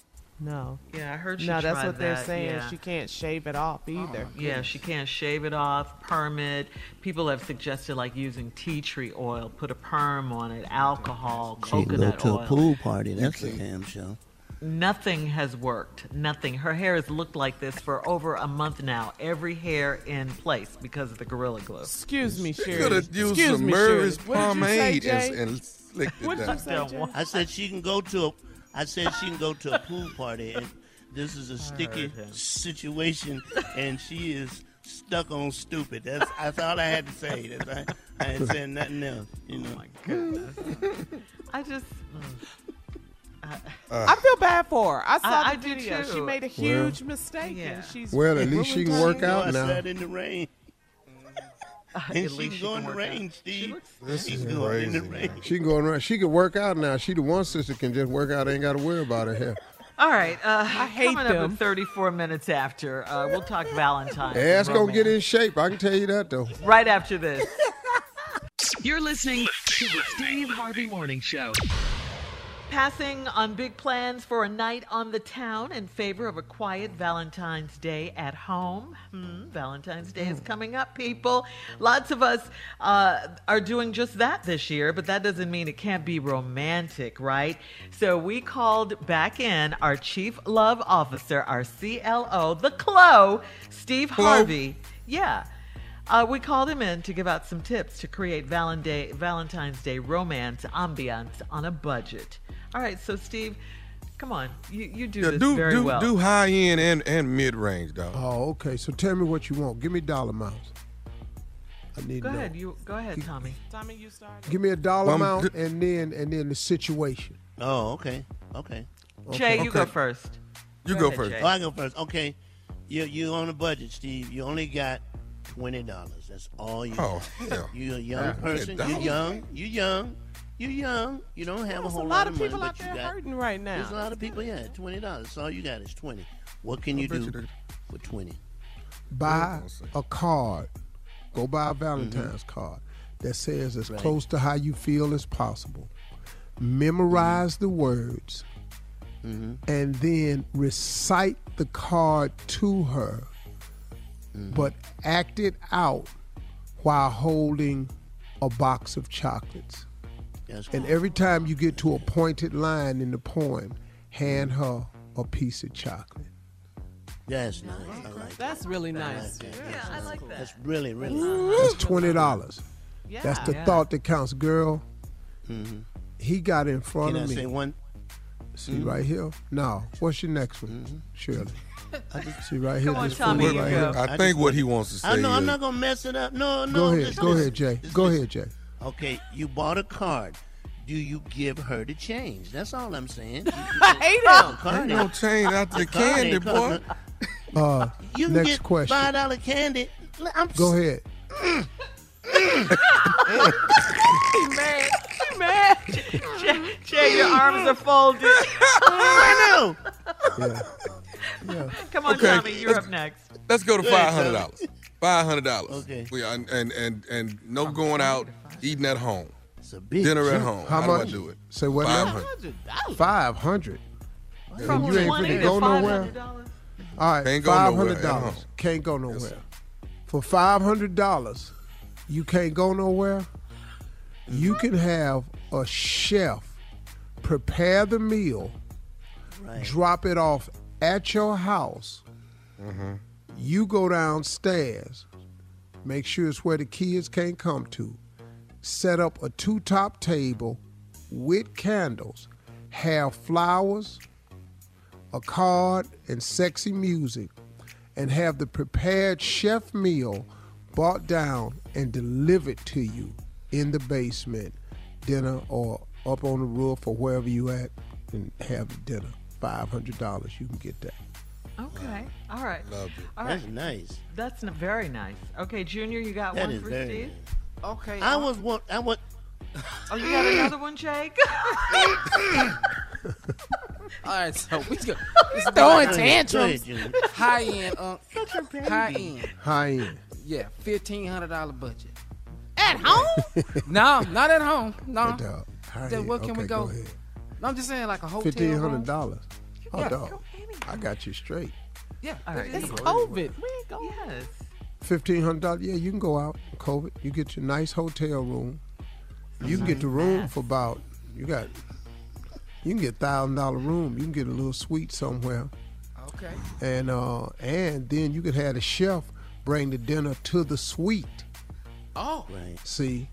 No. Yeah, I heard she No, that's tried what they're saying. yeah. She can't shave it off oh, either. Yeah, she can't shave it off, perm it. People have suggested like using tea tree oil, put a perm on it, alcohol, She can go coconut to oil. a pool party. That's a damn show. Nothing has worked. Nothing. Her hair has looked like this for over a month now. Every hair in place because of the Gorilla Glue. Excuse me, She Sherry. could have used Excuse some me, Murray's Sherry. What did you say, pomade Jay? and, and slicked it What did down. say, Jay? I said she can go to a. I said she can go to a pool party, and this is a sticky situation, and she is stuck on stupid. That's that's all I had to say. That's, I, I ain't saying nothing else. You oh, know. Oh my goodness. I just. Uh, I feel bad for her. I saw I- I the do video. She too. made a huge mistake, and she's Well, at least she can work You know, out I now. sat in the rain. And At she least can go in the work rain, out. Steve. This She's is going in the crazy. rain. She can go around. She can work out now. She the one sister can just work out. Ain't got to worry about her hair. All right. Uh, I hate coming up them. at 34 minutes after. Uh, we'll talk Valentine's. Ass and gonna get in shape. I can tell you that though. Right after this. You're listening to the Steve Harvey Morning Show. Passing on big plans for a night on the town in favor of a quiet Valentine's Day at home. Hmm, Valentine's Day is coming up, people. Lots of us uh, are doing just that this year, but that doesn't mean it can't be romantic, right? So we called back in our Chief Love Officer, our CLO, the CLO, Steve Harvey. Yeah. Uh, we called him in to give out some tips to create Valentine- Valentine's Day romance ambiance on a budget. All right, so Steve, come on, you, you do Yeah, this do very do well. do high end and and mid range, dog. Oh, okay. So tell me what you want. Give me dollar amounts. I need go to know. ahead, you go ahead, Tommy. Tommy, you start. Give me a dollar Well, I'm amount and then and then the situation. Oh, okay, okay. Jay, you go first. You go ahead, first. Jay. Oh, I go first. Okay, you you on a budget, Steve. You only got twenty dollars. That's all you. Oh, got. hell. You a young Yeah, person. You $20. young. You're young. You young. You don't have a There's a whole lot of money, people but out you there got, hurting right now. There's a lot of people. Yeah, twenty dollars. All you got is twenty. What can you do you for twenty? Buy a card. Go buy a Valentine's mm-hmm. card that says as Right. close to how you feel as possible. Memorize the words mm-hmm. and then recite the card to her, mm-hmm. but act it out while holding a box of chocolates. That's And every time you get to a pointed line in the poem, hand her a piece of chocolate. That's nice. I like That's really nice. that. Yeah, I like that. That's really really nice. That's twenty dollars. Yeah. That's the Yeah. thought that counts, girl. Mhm. He got in front of me. Can I me. say one? See right here. No. What's your next one, Shirley? See right here. Come on, Tommy, right here. I I think just what he wants to say I know. I'm not gonna mess it up. No, no. Go ahead. this- Go this- ahead, Jay. this- Go ahead, Jay. Okay, you bought a card. Do you give her the change? That's all I'm saying. You- I hate him. card ain't no change out the The candy, boy. Uh, You can next get question. five dollar candy. I'm Go ahead. man, man. Jay, Jay, your arms are folded. I know. Yeah. Yeah. Come on, Okay, Tommy, you're let's- up next. Let's go to five hundred dollars. Five hundred dollars. Okay. We and, and and and no going out, eating at home, It's a big dinner at home. How How, much? do I do it? Say what Five now? hundred. Five hundred. From you ain't 20 finna to go nowhere. $500? All right, Can't go five nowhere dollars. Can't go nowhere. sir. For five hundred dollars, you can't go nowhere. You mm-hmm. can have a chef prepare the meal, Right. drop it off at your house. Mm-hmm. You go downstairs, make sure it's where the kids can't come to. Set up a two top table with candles, have flowers, a card, and sexy music, and have the prepared chef meal brought down and delivered to you in the basement, dinner, or up on the roof or wherever you at, and have dinner. Five hundred dollars, you can get that. Okay. All right. Loved it. All right. That's nice. That's n- very nice. Okay, Junior, you got That one is for very Steve? nice. Okay. I was one. I want. Oh, you got another one, Jake? All right, so we go. It's throwing Go ahead, tantrums. Junior. High end, uh, high end. High end. Yeah, fifteen hundred dollar budget. At home? No, not at home. No. Hey, dog. High Then end. where can we Okay, go? ahead. No, I'm just saying like a hotel. Fifteen hundred dollars. Oh, Yeah. dog. I got you straight. Yeah. All right. It's COVID. We ain't going. Yes. Fifteen hundred dollars. Yeah, you can go out. COVID. You get your nice hotel room. You can get the room for about. You got. You can get thousand dollar room. You can get a little suite somewhere, Okay. and uh, and then you could have the chef bring the dinner to the suite. Oh. Right. See,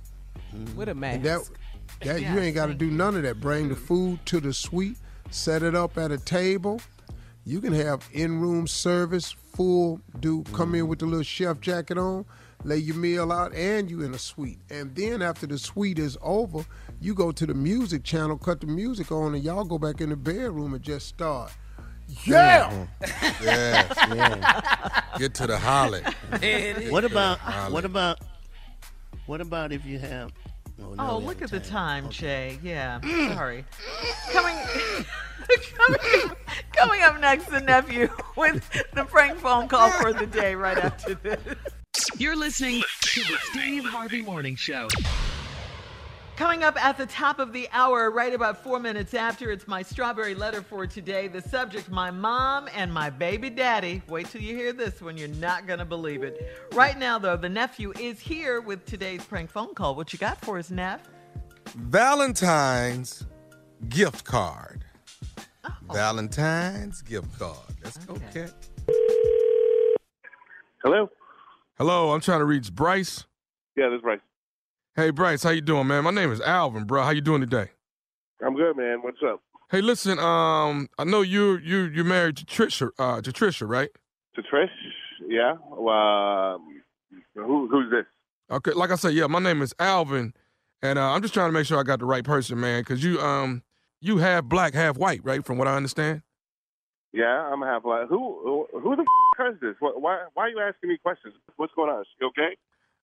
With a mask. and that that you ain't got to do none of that. Bring the food to the suite. Set it up at a table. You can have in room service full, do come in with the little chef jacket on, lay your meal out, and you in a suite. And then after the suite is over, you go to the music channel, cut the music on, and y'all go back in the bedroom and just start. Yeah. Mm-hmm. Yes. Get to the holly. What about Holly. what about what about if you have? Oh, no, Oh, look at haven't the time. time, Jay. Yeah, sorry. coming, coming, coming up next, the nephew with the prank phone call for the day right after this. You're listening to the Steve Harvey Morning Show. Coming up at the top of the hour, right about four minutes after, it's my strawberry letter for today. The subject, my mom and my baby daddy. Wait till you hear this one. You're not going to believe it. Right now, though, the nephew is here with today's prank phone call. What you got for us, Neff? Valentine's gift card. Valentine's gift card. Let's go, cat. Hello. Hello, I'm trying to reach Bryce. Yeah, this is Bryce. Hey, Bryce, how you doing, man? My name is Alvin, bro. How you doing today? I'm good, man. What's up? Hey, listen, um, I know you you you're married to Trisha, uh, to Trisha, right? To Trish? Yeah. Well, um, who who's this? Okay, like I said, yeah, my name is Alvin, and uh, I'm just trying to make sure I got the right person, man, because you um you half black, half white, right? From what I understand. Yeah, I'm half black. Who who, who the f- is this? What, why why are you asking me questions? What's going on? You okay?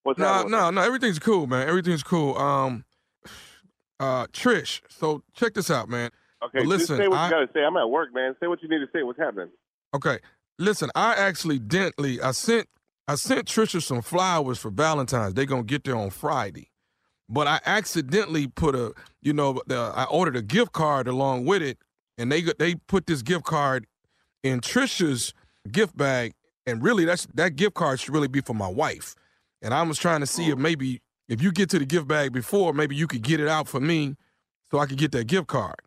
What's No, no, no. Everything's cool, man. Everything's cool. Um, uh, Trish. So check this out, man. Okay, listen, say what I- you gotta say. I'm at work, man. Say what you need to say. What's happening? Okay, listen. I actually dentally I sent I sent Trisha some flowers for Valentine's. They're gonna get there on Friday, but I accidentally put a you know the, I ordered a gift card along with it, and they they put this gift card in Trisha's gift bag, and really that's that gift card should really be for my wife. And I was trying to see if maybe if you get to the gift bag before, maybe you could get it out for me, so I could get that gift card.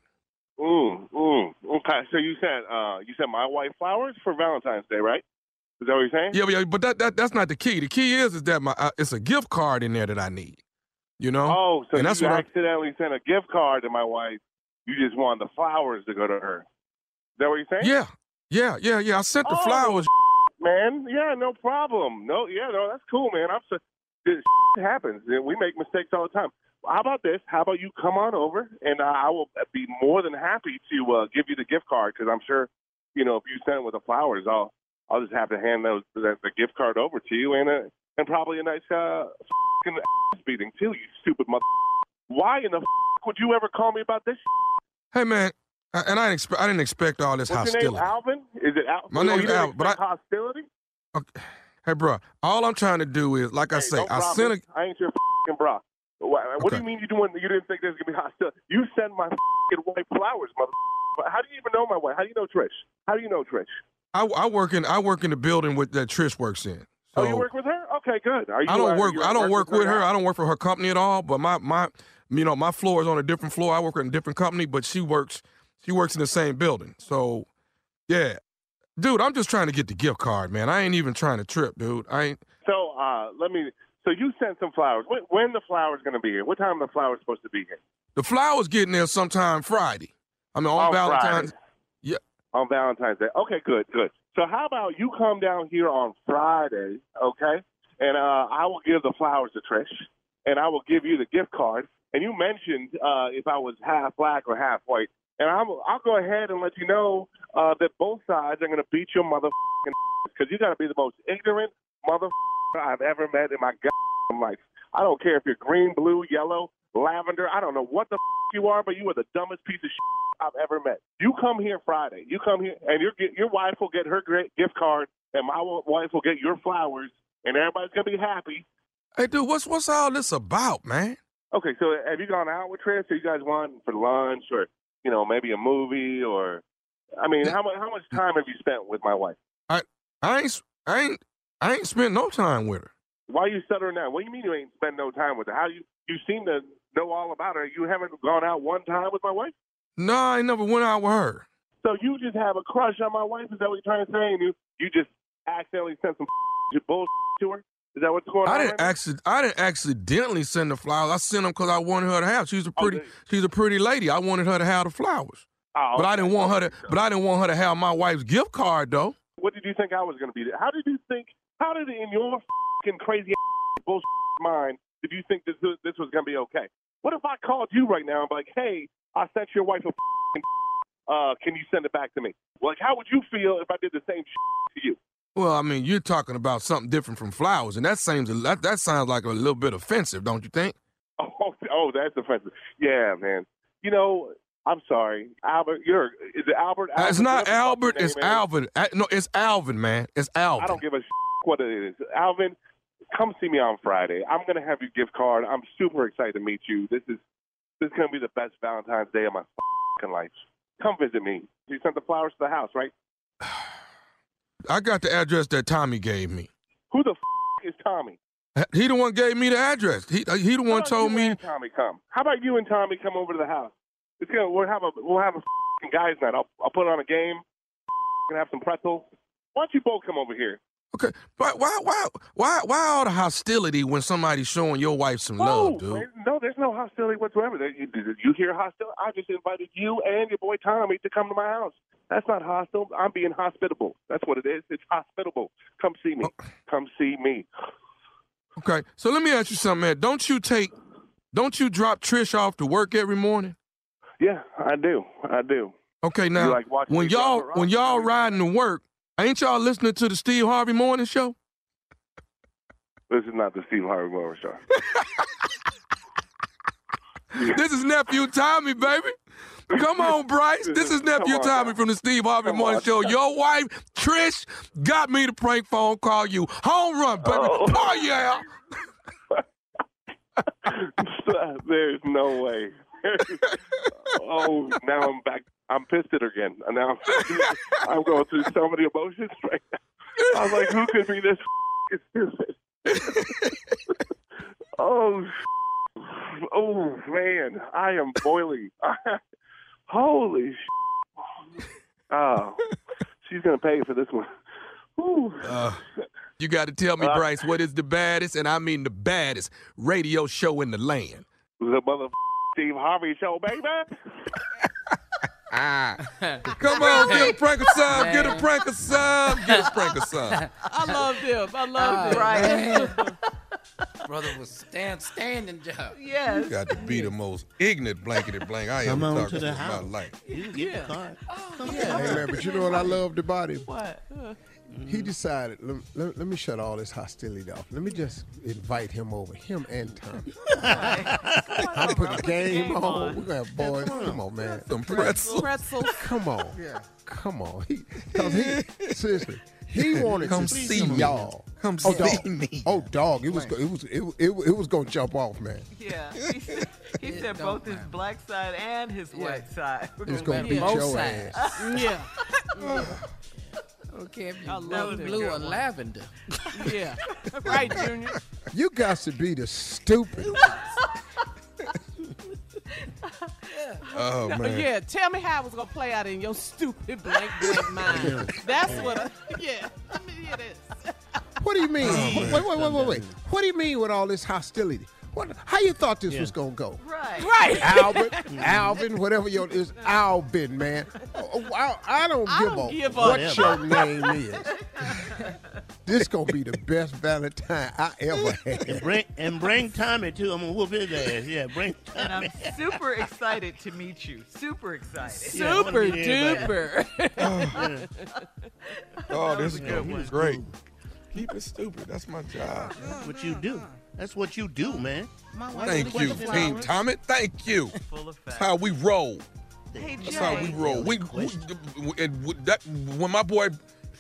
Mm, mm. Okay, so you said uh you said my wife flowers for Valentine's Day, right? Is that what you're saying? Yeah, but, yeah, but that, that that's not the key. The key is is that my uh, it's a gift card in there that I need. You know. Oh, so and that's you what I, accidentally sent a gift card to my wife. You just wanted the flowers to go to her. Is that what you're saying? Yeah, yeah, yeah, yeah. I sent the Oh, flowers. man. Yeah, no problem. No, yeah, no, that's cool, man. I'm so this happens. We make mistakes all the time. How about this? How about you come on over, and uh, I will be more than happy to uh, give you the gift card because I'm sure, you know, if you send it with the flowers, I'll I'll just have to hand those the, the gift card over to you and a, and probably a nice uh fing ass beating too. You stupid mother. Why in the f- would you ever call me about this? Hey man, I- and I didn't expect I didn't expect all this What's hostility. your name? Alvin? Is it Al? My oh, name's Alvin, but expect hostility. Hey, bro, all I'm trying to do is, like I say, I sent a. I ain't your fucking bro. What, what do you mean you doing? You didn't think there's gonna be hostility? You send my fucking white flowers, mother. How do you even know my wife? How do you know Trish? How do you know Trish? I, I work in I work in the building with that Trish works in. Oh, you work with her? Okay, good. Are you? I don't uh, work. I don't work with her. I don't work for her company at all. But my my, you know, my floor is on a different floor. I work in a different company, but she works. She works in the same building. So, yeah, dude, I'm just trying to get the gift card, man. I ain't even trying to trip, dude. I ain't. So uh, let me. So you sent some flowers. When, when the flowers gonna be here? What time are the flowers supposed to be here? The flowers getting there sometime Friday. I mean, on On Valentine's. Friday. Yeah. On Valentine's Day. Okay, good, good. So how about you come down here on Friday, okay? And uh, I will give the flowers to Trish, and I will give you the gift card. And you mentioned uh, if I was half black or half white, and I'm, I'll go ahead and let you know uh, that both sides are going to beat your motherfucking because you got to be the most ignorant motherfucker I've ever met in my life. I don't care if you're green, blue, yellow, lavender. I don't know what the you are, but you are the dumbest piece of shit I've ever met. You come here Friday. You come here, and your your wife will get her great gift card, and my wife will get your flowers, and everybody's gonna be happy. Hey, dude, what's what's all this about, man? Okay, so have you gone out with Trish? Or you guys want for lunch, or you know maybe a movie, or I mean, how much how much time have you spent with my wife? I I ain't I ain't I ain't spent no time with her. Why are you stuttering now? What do you mean you ain't spent no time with her? How you you seem to know all about her? You haven't gone out one time with my wife? No, I never went out with her. So you just have a crush on my wife? Is that what you're trying to say? And you you just accidentally sent some bullshit to her? Is that what's going on? I right didn't accident. I didn't accidentally send the flowers. I sent them because I wanted her to have. She's a oh, pretty. she's a pretty lady. I wanted her to have the flowers. Oh, but I didn't want her to. But I didn't want her to have my wife's gift card though. What did you think I was going to be? How did you think? How did it in your fucking crazy bullshit mind did you think this this was going to be okay? What if I called you right now and be like, hey, I sent your wife a uh, can you send it back to me? Like, how would you feel if I did the same to you? Well, I mean, you're talking about something different from flowers, and that seems that that sounds like a little bit offensive, don't you think? Oh, oh, that's offensive. Yeah, man. You know, I'm sorry, Albert. You're is it Albert? Uh, it's not Whatever the fuck Albert. It's. Alvin. Uh, No, it's Alvin, man. It's Alvin. I don't give a what it is. Alvin, come see me on Friday. I'm gonna have your gift card. I'm super excited to meet you. This is this is gonna be the best Valentine's Day of my fucking life. Come visit me. You sent the flowers to the house, right? I got the address that Tommy gave me. Who the fuck is Tommy? He the one gave me the address. He uh, he the one told you me. and Tommy come. How about you and Tommy come over to the house? It's gonna we'll have a we'll have a guys night. I'll I'll put on a game. Gonna have some pretzels. Why don't you both come over here? Okay, but why why why why all the hostility when somebody's showing your wife some Oh, love, dude? man, no, there's no hostility whatsoever. You, you hear hostility? I just invited you and your boy Tommy to come to my house. That's not hostile. I'm being hospitable. That's what it is. It's hospitable. Come see me. Oh. Come see me. Okay, so let me ask you something, man. Don't you take, don't you drop Trish off to work every morning? Yeah, I do. I do. Okay, now like when y'all when y'all riding to work, ain't y'all listening to the Steve Harvey Morning Show? This is not the Steve Harvey Morning Show. this is nephew Tommy, baby. Come on, Bryce. This is nephew on Tommy from the Steve Harvey Morning Show. Your wife Trish got me to prank phone call you. Home run, baby. Oh, oh yeah. There's no way. oh, now I'm back. I'm pissed at her again. And Now I'm, I'm going through so many emotions right now. I was like, who could be this stupid? oh, oh man, I am boiling. Holy. Oh, she's gonna pay for this one. Uh, you got to tell me, Uh, Bryce, what is the baddest, and I mean the baddest radio show in the land? The mother Steve Harvey show, baby. Ah. Come on, get a prank of some, get a prank of some, get a prank of some. I love them. I love them. Right. Brother was stand standing job. Yes. You got to be the most ignorant blankety blank I Come ever on talked to to the in my house. life. You can get the card. Come Hey, man, but you know what I loved about him? What? He decided, let, let, let me shut all this hostility off. Let me just invite him over, him and Tommy. I'm putting the game on. We're going to have boys. Come on, man. Some pretzels. Pretzels. Come on. Yeah. Come on. He, cause he, seriously, he wanted Come to see see me. y'all. Come oh, see dog. me. Oh, dog. It was, it was, it, it, it was going to jump off, man. Yeah. He said, he It said don't both his black side and his white side. It was going to beat Both your sides. ass. Yeah. Okay, if you I love it. blue or lavender. Yeah. Right, Junior. You got to be the stupid. Oh, man. Yeah, tell me how it was gonna play out in your stupid blank blank mind. That's what. I, yeah, let me hear this. What do you mean? Oh, wait, wait, wait, wait, wait. What do you mean with all this hostility? What? How you thought this was gonna go? Right. Right. Albert, mm-hmm. Alvin, whatever your is Alvin, man. Oh, oh, I, I don't I give don't a give a- what your name is. this gonna be the best Valentine I ever And had. bring and bring Tommy too. I'm gonna whoop his ass. Yeah, bring And I'm super excited to meet you. Super excited. Yeah, Super meet duper. Oh, this is good going to one. great. Keep it stupid. That's my job. That's what you do. That's what you do, man. Thank you, King Tommy. Thank you. Full That's how we roll. Hey, That's how we roll. We, we, and with that when my boy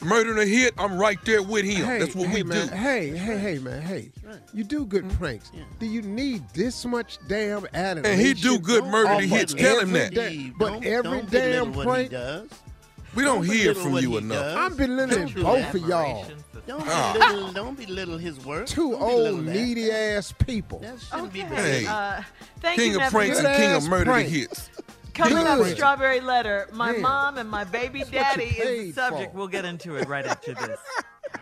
murdering a hit, I'm right there with him. Hey, That's what hey, we man. do. Hey, hey, hey, man. Hey, you do good mm-hmm. pranks. Do you need this much damn animation? And he do good murder to of hits. Tell him that. day- But don't- every don't damn what he prank, does. We don't Don't hear from you enough. does. I'm belittling Don't both of y'all. Don't Ah. belittle, don't belittle his work. Two Don't belittle old that. needy ass people. That shouldn't be Okay. belittled. Hey. Uh, thank King you, of pranks and king of murder to prank. hits. Coming up, Good. Strawberry Letter. My Man. mom and my baby That's daddy is the subject. for. We'll get into it right after this.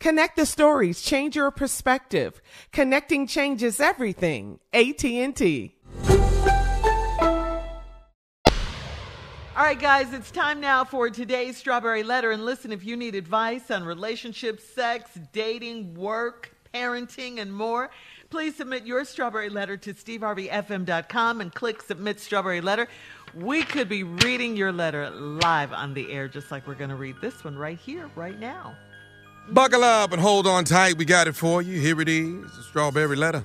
Connect the stories, change your perspective. Connecting changes everything. AT&T. All right, guys, it's time now for today's Strawberry Letter. And listen, if you need advice on relationships, sex, dating, work, parenting, and more, please submit your Strawberry Letter to steveharveyfm.com and click Submit Strawberry Letter. We could be reading your letter live on the air, just like we're going to read this one right here, right now. Buckle up and hold on tight. We got it for you. Here it is the strawberry letter.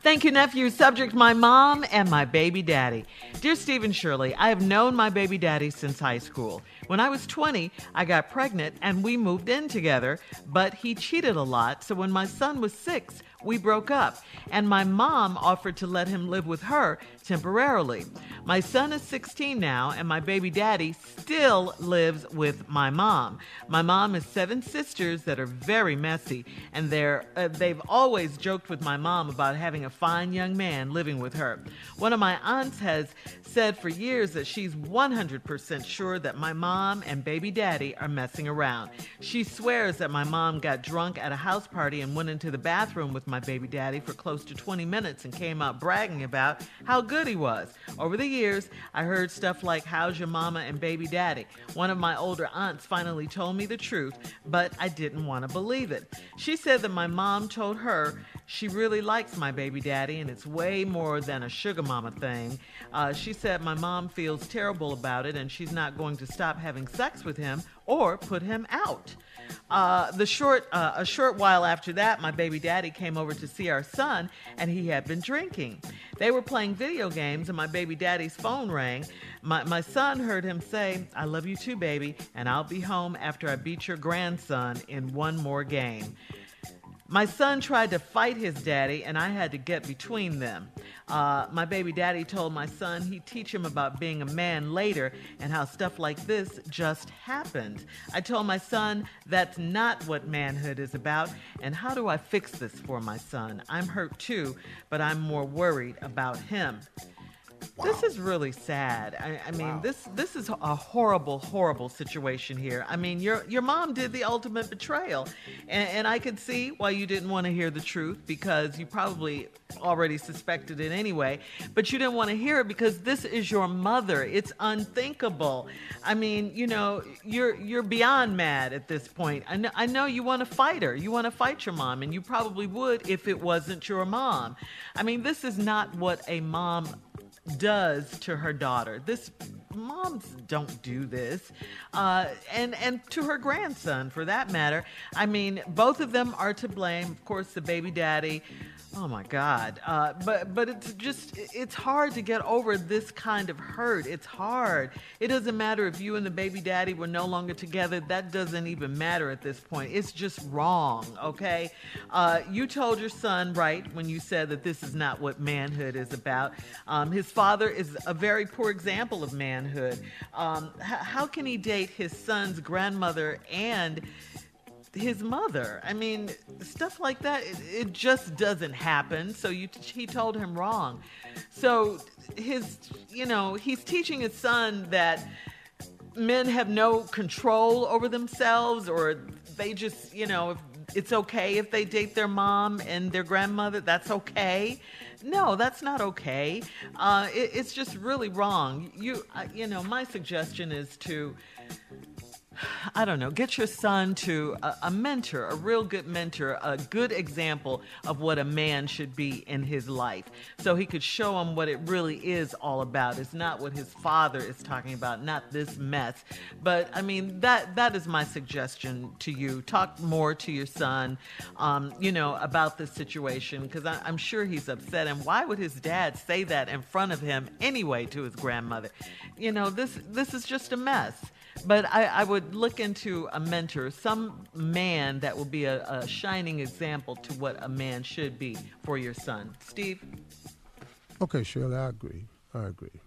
Thank you, nephew. Subject My mom and my baby daddy. Dear Steve and Shirley, I have known my baby daddy since high school. When I was 20, I got pregnant and we moved in together, but he cheated a lot. So when my son was six, we broke up, and my mom offered to let him live with her temporarily. My son is 16 now, and my baby daddy still lives with my mom. My mom has seven sisters that are very messy, and they're, uh, they've always joked with my mom about having a fine young man living with her. One of my aunts has said for years that she's 100% sure that my mom and baby daddy are messing around. She swears that my mom got drunk at a house party and went into the bathroom with my baby daddy for close to 20 minutes and came out bragging about how good he was. Over the years, I heard stuff like, How's your mama and baby daddy? One of my older aunts finally told me the truth, but I didn't want to believe it. She said that my mom told her she really likes my baby daddy, and it's way more than a sugar mama thing. Uh, she said my mom feels terrible about it, and she's not going to stop having sex with him or put him out. Uh, the short, uh, a short while after that, my baby daddy came over to see our son, and he had been drinking. They were playing video games, and my baby daddy's phone rang. My, my son heard him say, I love you too, baby, and I'll be home after I beat your grandson in one more game. My son tried to fight his daddy, and I had to get between them. Uh, my baby daddy told my son he'd teach him about being a man later and how stuff like this just happened. I told my son that's not what manhood is about, and how do I fix this for my son? I'm hurt too, but I'm more worried about him. This is really sad. I, I mean, this this is a horrible, horrible situation here. I mean, your your mom did the ultimate betrayal, and, and I could see why you didn't want to hear the truth because you probably already suspected it anyway. But you didn't want to hear it because this is your mother. It's unthinkable. I mean, you know, you're you're beyond mad at this point. I know, I know you want to fight her. You want to fight your mom, and you probably would if it wasn't your mom. I mean, this is not what a mom does to her daughter. This moms don't do this, uh, and and to her grandson for that matter. I mean, both of them are to blame. Of course, the baby daddy. Oh my God! Uh, but but it's just it's hard to get over this kind of hurt. It's hard. It doesn't matter if you and the baby daddy were no longer together. That doesn't even matter at this point. It's just wrong. Okay. Uh, you told your son right when you said that this is not what manhood is about. Um, his father is a very poor example of manhood. Um, h- how can he date his son's grandmother and his mother. I mean, stuff like that, it, it just doesn't happen. So you, he told him wrong. So his, you know, he's teaching his son that men have no control over themselves or they just, you know, if it's okay if they date their mom and their grandmother, that's okay. No, that's not okay. Uh, it, it's just really wrong. You, uh, you know, my suggestion is to I don't know, get your son to a, a, mentor, a real good mentor, a good example of what a man should be in his life. So he could show him what it really is all about. It's not what his father is talking about, not this mess. But I mean, that that is my suggestion to you. Talk more to your son, um, you know, about this situation because I'm sure he's upset. And why would his dad say that in front of him anyway to his grandmother? You know, this this is just a mess. But I, I, would look into a mentor, some man that will be a, a, shining example to what a man should be for your son. Steve? Okay, Shirley, I agree. I agree.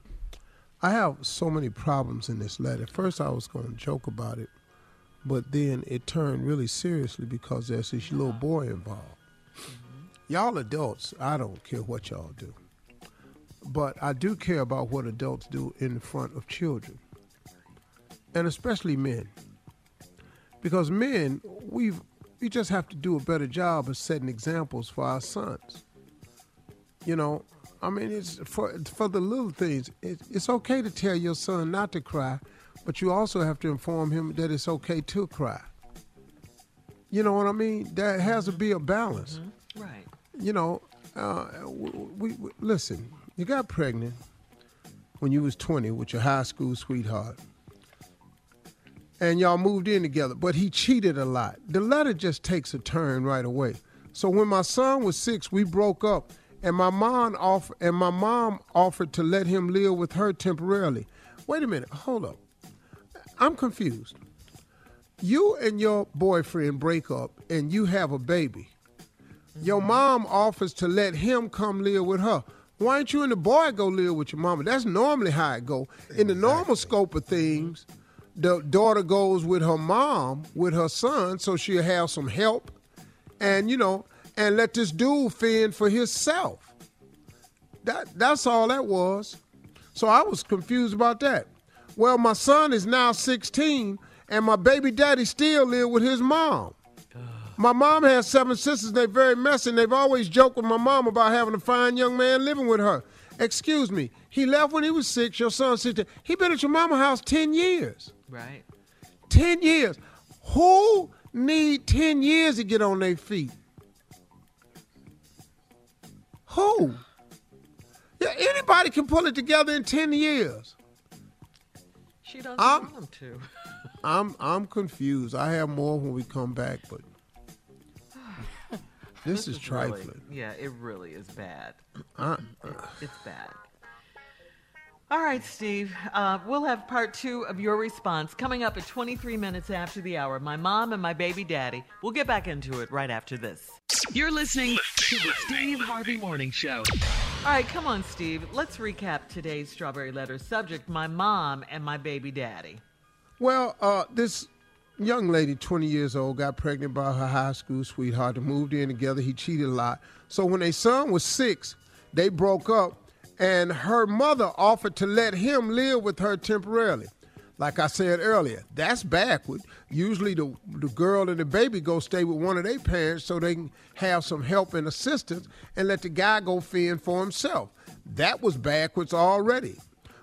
I have so many problems in this letter. First, I was going to joke about it, but then it turned really seriously because there's this little boy involved. Mm-hmm. Y'all adults, I don't care what y'all do, but I do care about what adults do in front of children and especially men. Because men, we we just have to do a better job of setting examples for our sons. You know, I mean, it's for for the little things. It, it's okay to tell your son not to cry, but you also have to inform him that it's okay to cry. You know what I mean? There has to be a balance. Mm-hmm. Right. You know, uh, we, we listen. You got pregnant when you was 20 with your high school sweetheart and y'all moved in together, but he cheated a lot. The letter just takes a turn right away. So when my son was six, we broke up, and my mom offered and my mom offered to let him live with her temporarily. Wait a minute, hold up. I'm confused. You and your boyfriend break up, and you have a baby. Your mm-hmm. mom offers to let him come live with her. Why don't you and the boy go live with your mama? That's normally how it go. In the normal scope of things, the daughter goes with her mom with her son so she'll have some help and you know and let this dude fend for himself that that's all that was. So i was confused about that. Well my son is now 16 and my baby daddy still live with his mom. My mom has seven sisters. They're very messy. And they've always joked with my mom about having a fine young man living with her excuse me he left when he was six your son 16 he been at your mama's house 10 years Right. 10 years. Who need 10 years to get on their feet? Who? Yeah, anybody can pull it together in ten years. She doesn't I'm- want him to. I'm I'm confused. I have more when we come back, but this, is really- trifling. yeah, it really is bad. I- It- it's bad. All right, Steve. Uh, we'll have part two of your response coming up at 23 minutes after the hour. My mom and my baby daddy. We'll get back into it right after this. You're listening to the Steve Harvey Morning Show. All right, come on, Steve. Let's recap today's Strawberry Letter subject my mom and my baby daddy. Well, uh, this young lady, 20 years old, got pregnant by her high school sweetheart. They moved in together. He cheated a lot. So when their son was six, they broke up, and her mother offered to let him live with her temporarily. Like I said earlier, that's backward. Usually the, the girl and the baby go stay with one of their parents so they can have some help and assistance and let the guy go fend for himself. That was backwards already.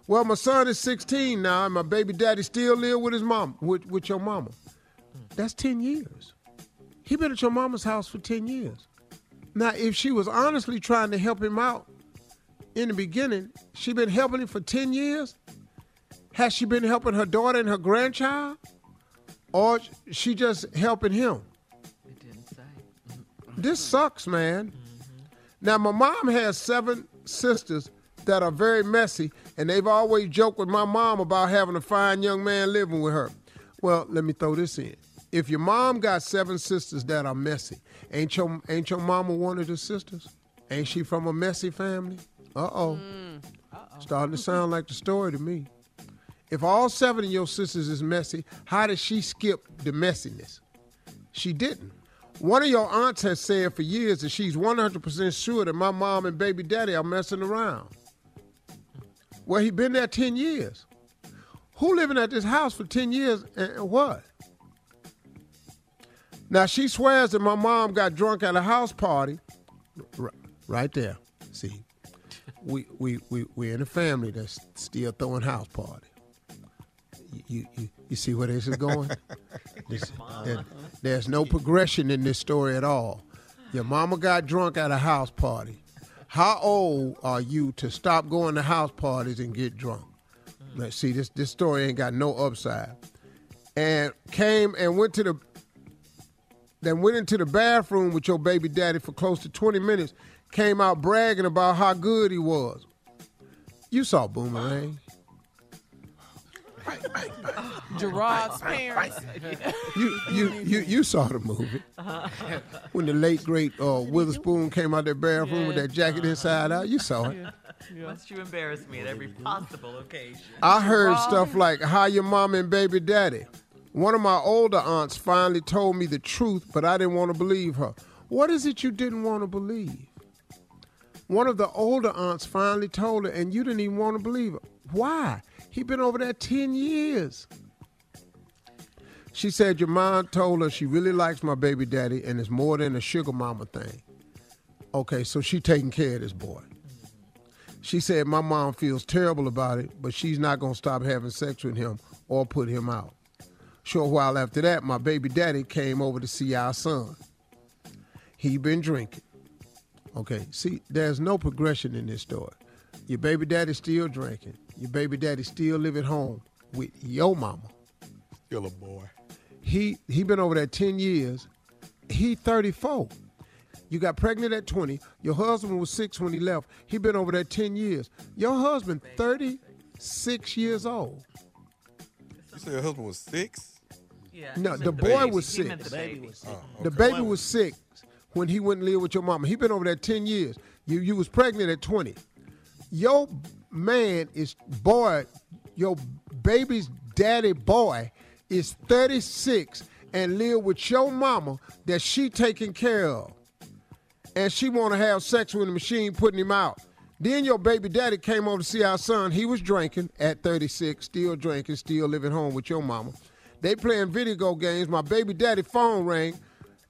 Well, my son is 16 now, and my baby daddy still live with his mom, with, with your mama. That's 10 years. He been at your mama's house for 10 years. Now, if she was honestly trying to help him out in the beginning, she been helping him for 10 years? Has she been helping her daughter and her grandchild? Or she just helping him? It didn't say. Mm-hmm. This sucks, man. Mm-hmm. Now, my mom has seven sisters that are very messy, and they've always joked with my mom about having a fine young man living with her. Well, let me throw this in. If your mom got seven sisters that are messy, ain't your ain't your mama one of the sisters? Ain't she from a messy family? Uh oh. Starting to sound like the story to me. If all seven of your sisters is messy, how did she skip the messiness? She didn't. One of your aunts has said for years that she's 100% sure that my mom and baby daddy are messing around. Well, he been there 10 years. Who living at this house for 10 years and what? Now, she swears that my mom got drunk at a house party. Right there. See, we, we, we, we're in a family that's still throwing house parties. You, you, you see where this is going? This- there- there's no progression in this story at all. Your mama got drunk at a house party. How old are you to stop going to house parties and get drunk? Let's see, this this story ain't got no upside. And came and went to the then went into the bathroom with your baby daddy for close to 20 minutes, came out bragging about how good he was. You saw Boomerang. Gerard's parents. You you you you saw the movie when the late great uh, Witherspoon came out that bathroom with that jacket inside out. You saw it. Must you embarrass me at every possible occasion? I heard stuff like how your mom and baby daddy. One of my older aunts finally told me the truth, but I didn't want to believe her. What is it you didn't want to believe? One of the older aunts finally told her, and you didn't even want to believe her. Why? He been over there 10 years. She said your mom told her she really likes my baby daddy and it's more than a sugar mama thing. Okay, so she taking care of this boy. She said my mom feels terrible about it, but she's not gonna stop having sex with him or put him out. Short while after that, my baby daddy came over to see our son. He been drinking. Okay, see, there's no progression in this story. Your baby daddy still drinking. Your baby daddy still live at home with your mama. Still a boy. He he been over there 10 years. He 34. You got pregnant at 20. Your husband was 6 when he left. He been over there 10 years. Your husband 36 years old. You said your husband was six? Yeah. No, the boy was He meant six. the baby. Oh, The baby oh, was six when he went and lived with your mama. He been over there 10 years. You you was pregnant at 20. Your man is boy, your baby's daddy boy is 36 and live with your mama that she taking care of. And she want to have sex with the machine putting him out. Then your baby daddy came over to see our son. He was drinking at 36, still drinking, still living home with your mama. They playing video games. My baby daddy phone rang.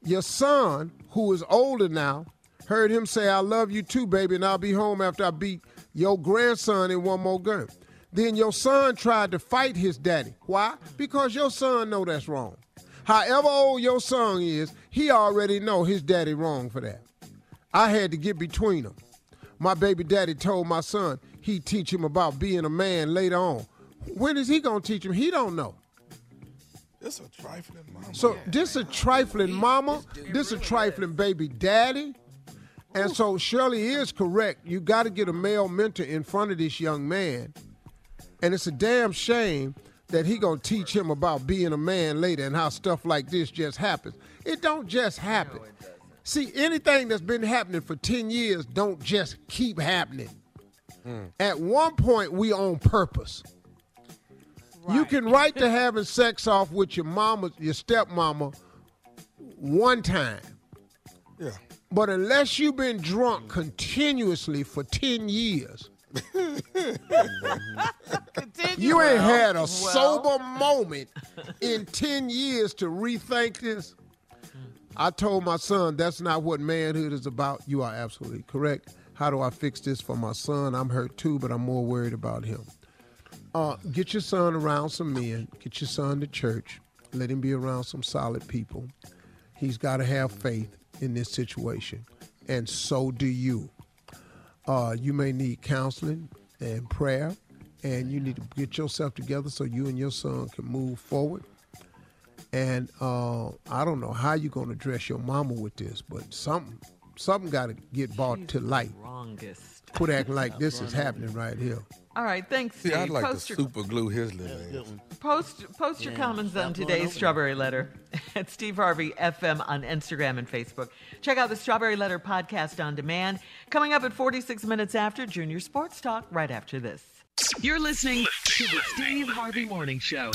Your son, who is older now, heard him say, I love you too, baby, and I'll be home after I beat your grandson in one more game. Then your son tried to fight his daddy. Why? Because your son know that's wrong. However old your son is, he already know his daddy wrong for that. I had to get between them. My baby daddy told my son he'd teach him about being a man later on. When is he gonna teach him? He don't know. This a trifling mama. So this a trifling mama, this a trifling baby daddy. And so Shirley is correct. You got to get a male mentor in front of this young man. And it's a damn shame that he going to teach him about being a man later and how stuff like this just happens. It don't just happen. See, anything that's been happening for 10 years don't just keep happening. At one point, we on purpose. You can write to having sex off with your mama, your stepmama, one time. Yeah. But unless you've been drunk continuously for 10 years, you ain't had a sober moment in 10 years to rethink this. I told my son that's not what manhood is about. You are absolutely correct. How do I fix this for my son? I'm hurt too, but I'm more worried about him. Uh, get your son around some men. Get your son to church. Let him be around some solid people. He's got to have faith in this situation, and so do you. Uh, you may need counseling and prayer, and you need to get yourself together so you and your son can move forward. And uh, I don't know how you're going to address your mama with this, but something something got to get brought to light. Wrongest. Quit acting like this is happening right here. All right, thanks, See, Steve. I'd like post to your, super glue his little ass. post post your comments on today's over Strawberry Letter at Steve Harvey FM on Instagram and Facebook. Check out the Strawberry Letter podcast on demand. Coming up at 46 minutes after Junior Sports Talk. Right after this. You're listening to the Steve Harvey Morning Show.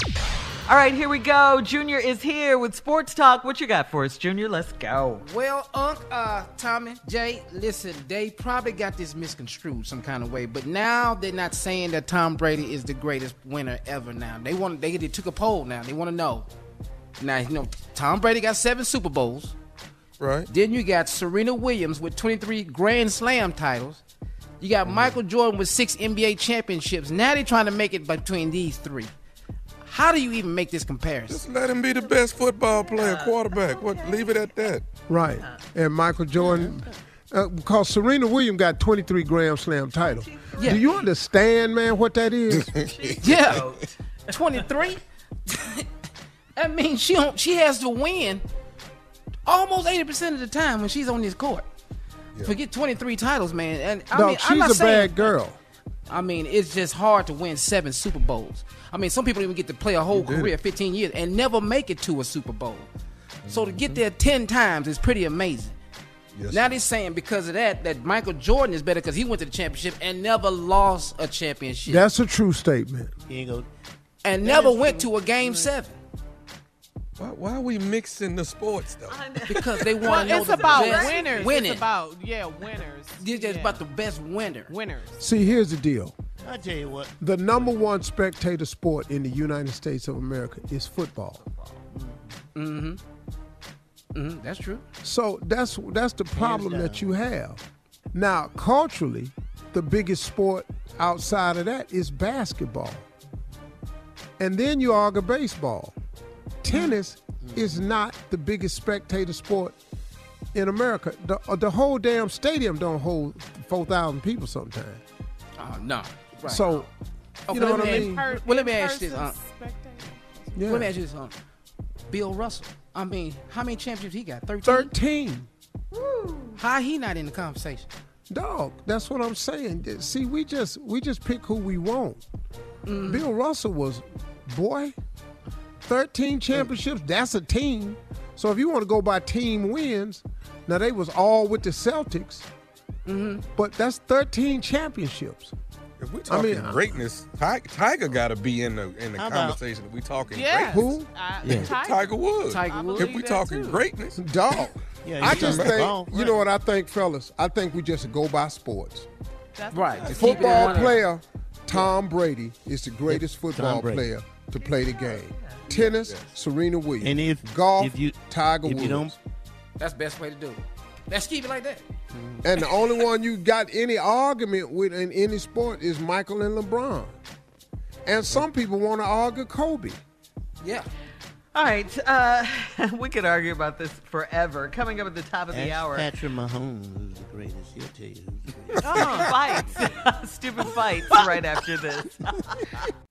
All right, here we go. Junior is here with Sports Talk. What you got for us, Junior? Let's go. Well, Unc, uh, Tommy, Jay, listen, they probably got this misconstrued some kind of way, but now they're not saying that Tom Brady is the greatest winner ever. Now they want they, they took a poll. Now they want to know. Now you know Tom Brady got seven Super Bowls. Right. Then you got Serena Williams with 23 Grand Slam titles. You got Michael Jordan with six NBA championships. Now they're trying to make it between these three. How do you even make this comparison? Just let him be the best football player, quarterback. What? Leave it at that. Right. And Michael Jordan, uh, because Serena Williams got 23 Grand Slam titles. Yeah. Do you understand, man, what that is? Yeah, 23. that means she don't, she has to win almost 80% of the time when she's on this court. Forget 23 titles, man. And I Dog, mean, I'm she's not a saying, bad girl. I mean, it's just hard to win seven Super Bowls. I mean, some people even get to play a whole career, it. 15 years, and never make it to a Super Bowl. So to Mm-hmm. get there 10 times is pretty amazing. Yes, now they're saying because of that that Michael Jordan is better because he went to the championship and never lost a championship That's a true statement. He ain't go. and never went to a game seven Why, why are we mixing the sports though? because they want Well, to know it's the about best winners. winning. It's about yeah, winners. It's just Yeah. about the best winner. winners. See, here's the deal. I tell you what. The number one spectator sport in the United States of America is football. Mm-hmm. Mm-hmm. That's true. So that's that's the problem that you have. Now, culturally, the biggest sport outside of that is basketball. And then you argue baseball. Tennis is not the biggest spectator sport in America. The, uh, the whole damn stadium don't hold 4,000 people sometimes. Oh no. Right. So, Okay, you know what I mean? Per- Well, let me ask you this, person uh. Yeah. Let me ask you this, um, Bill Russell. I mean, how many championships he got? 13? 13. How he not in the conversation? Dog, that's what I'm saying. See, we just we just pick who we want. Mm-hmm. Bill Russell was, boy, 13 championships. That's a team. So if you want to go by team wins, now they was all with the Celtics, Mm-hmm. but that's 13 championships. If we I talking mean, greatness, Tiger, Tiger got to be in the in the How about- conversation. If we talking Yes. Who? I- greatness, Tiger. Tiger Woods. Tiger Woods. If we talking too. greatness, Dog. Yeah, I you just think, ball, you know what I think, fellas? I think we just go by sports. That's Right. what- Just keep it in Football player, Tom Brady is the greatest football player to play the game. Tennis, Serena Williams. And if golf, if you Tiger if Woods. you don't That's best way to do it. Let's keep it like that. and the only one you got any argument with in any sport is Michael and LeBron. And some people want to argue Kobe. Yeah. All right, uh, we could argue about this forever. Coming up at the top of the Ask hour, Patrick Mahomes who's the greatest. He'll tell you who's the greatest. oh, fights, stupid fights. Right after this.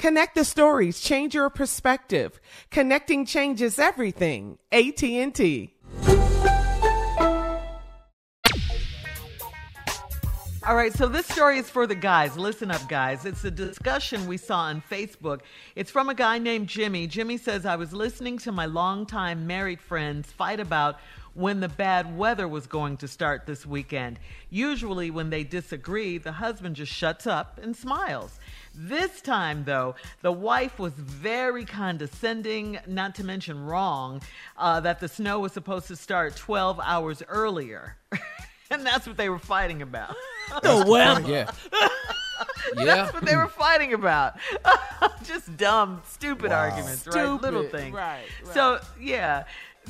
Connect the stories, change your perspective. Connecting changes everything. AT&T. All right, so this story is for the guys. Listen up, guys. It's a discussion we saw on Facebook. It's from a guy named Jimmy. Jimmy says, I was listening to my longtime married friends fight about when the bad weather was going to start this weekend. Usually, when they disagree, the husband just shuts up and smiles. This time, though, the wife was very condescending, not to mention wrong, uh, that the snow was supposed to start 12 hours earlier. and that's what they were fighting about. The weather. Yeah. Yeah. That's what they were fighting about. Just dumb, stupid Wow. arguments, right? Little things. Right, right. So, yeah.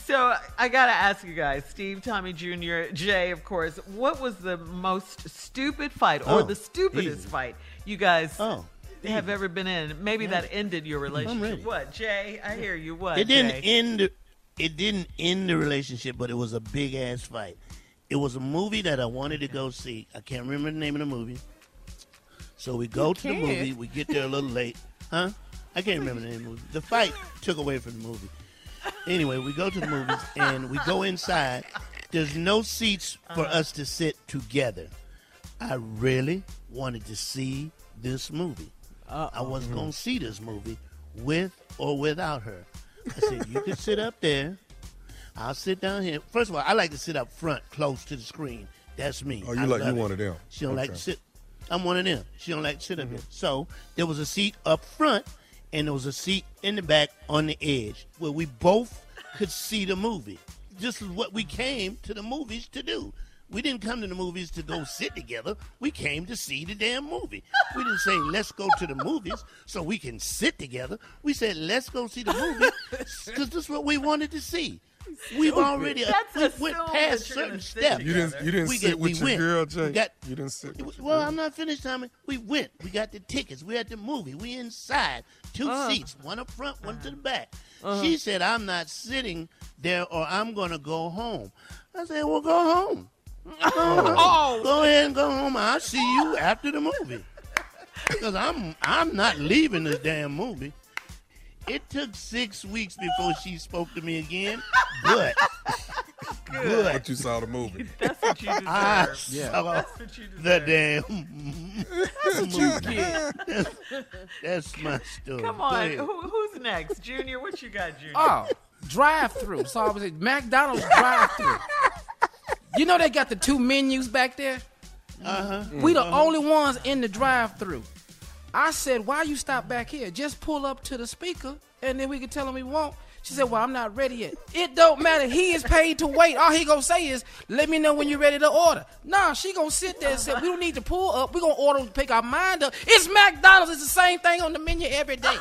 So I gotta ask you guys, Steve, Tommy Jr., Jay, of course, what was the most stupid fight or Oh, the stupidest easy. fight you guys Oh, have ever been in? Maybe Yeah. that ended your relationship. What, Jay? I hear you. What? it didn't Jay? end. The, it didn't end the relationship, but it was a big ass fight. It was a movie that I wanted to go see. I can't remember the name of the movie. So we go to the can't. movie. We get there a little late, huh? I can't remember the name of the movie. The fight took away from the movie. Anyway, we go to the movies and we go inside. There's no seats for uh-huh. us to sit together. I really wanted to see this movie. I wasn't going to hmm. see this movie with or without her. I said, You can sit up there. I'll sit down here. First of all, I like to sit up front, close to the screen. That's me. Oh, you I like- you it. one of them. She don't like to sit. I'm one of them. She don't like to sit up mm-hmm. here. So there was a seat up front, and there was a seat in the back on the edge where we both could see the movie. This is what we came to the movies to do. We didn't come to the movies to go sit together. We came to see the damn movie. We didn't say let's go to the movies so we can sit together. We said let's go see the movie because this is what we wanted to see. We've Stupid. already uh, we went past certain steps. You didn't you didn't We sit get- with we your went. girl, We got- you didn't sit with your Well. I'm not finished, Tommy. We went. We got the tickets. We at the movie. We inside. 2 Uh. seats, one up front, one to the back. Uh-huh. She said, "I'm not sitting there, or I'm gonna go home." I said, "Well, go home. Oh. oh. Go ahead and go home. I'll see you after the movie." Because I'm I'm not leaving this damn movie. It took six weeks before she spoke to me again, but good. But you saw the movie. That's what you deserve. I Yeah. saw That's what you the deserve. damn. That's what you movie. get. That's, that's my story. Come on. Who, who's next, Junior? What you got, Junior? Oh, drive through. So I was at McDonald's drive through. You know they got the two menus back there? Uh-huh. We the Uh-huh. only ones in the drive through. I said, why you stop back here? Just pull up to the speaker and then we can tell him we won't. She said, well, I'm not ready yet. It don't matter. He is paid to wait. All he gonna say is, let me know when you're ready to order. Nah, she gonna sit there and say, we don't need to pull up. we gonna order, pick our mind up. It's McDonald's. It's the same thing on the menu every day.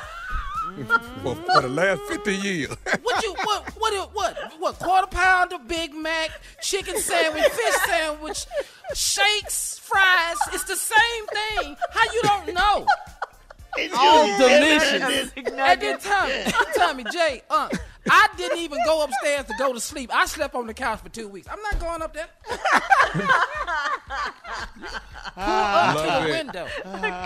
for, for the last 50 years. What you what what what what quarter pounder, Big Mac, chicken sandwich, fish sandwich, shakes, fries. It's the same thing. How you don't know? It's All just delicious. everything. And then Tommy, Tommy J, uh, I didn't even go upstairs to go to sleep. I slept on the couch for two weeks. I'm not going up there. Pull up to Love the it. window.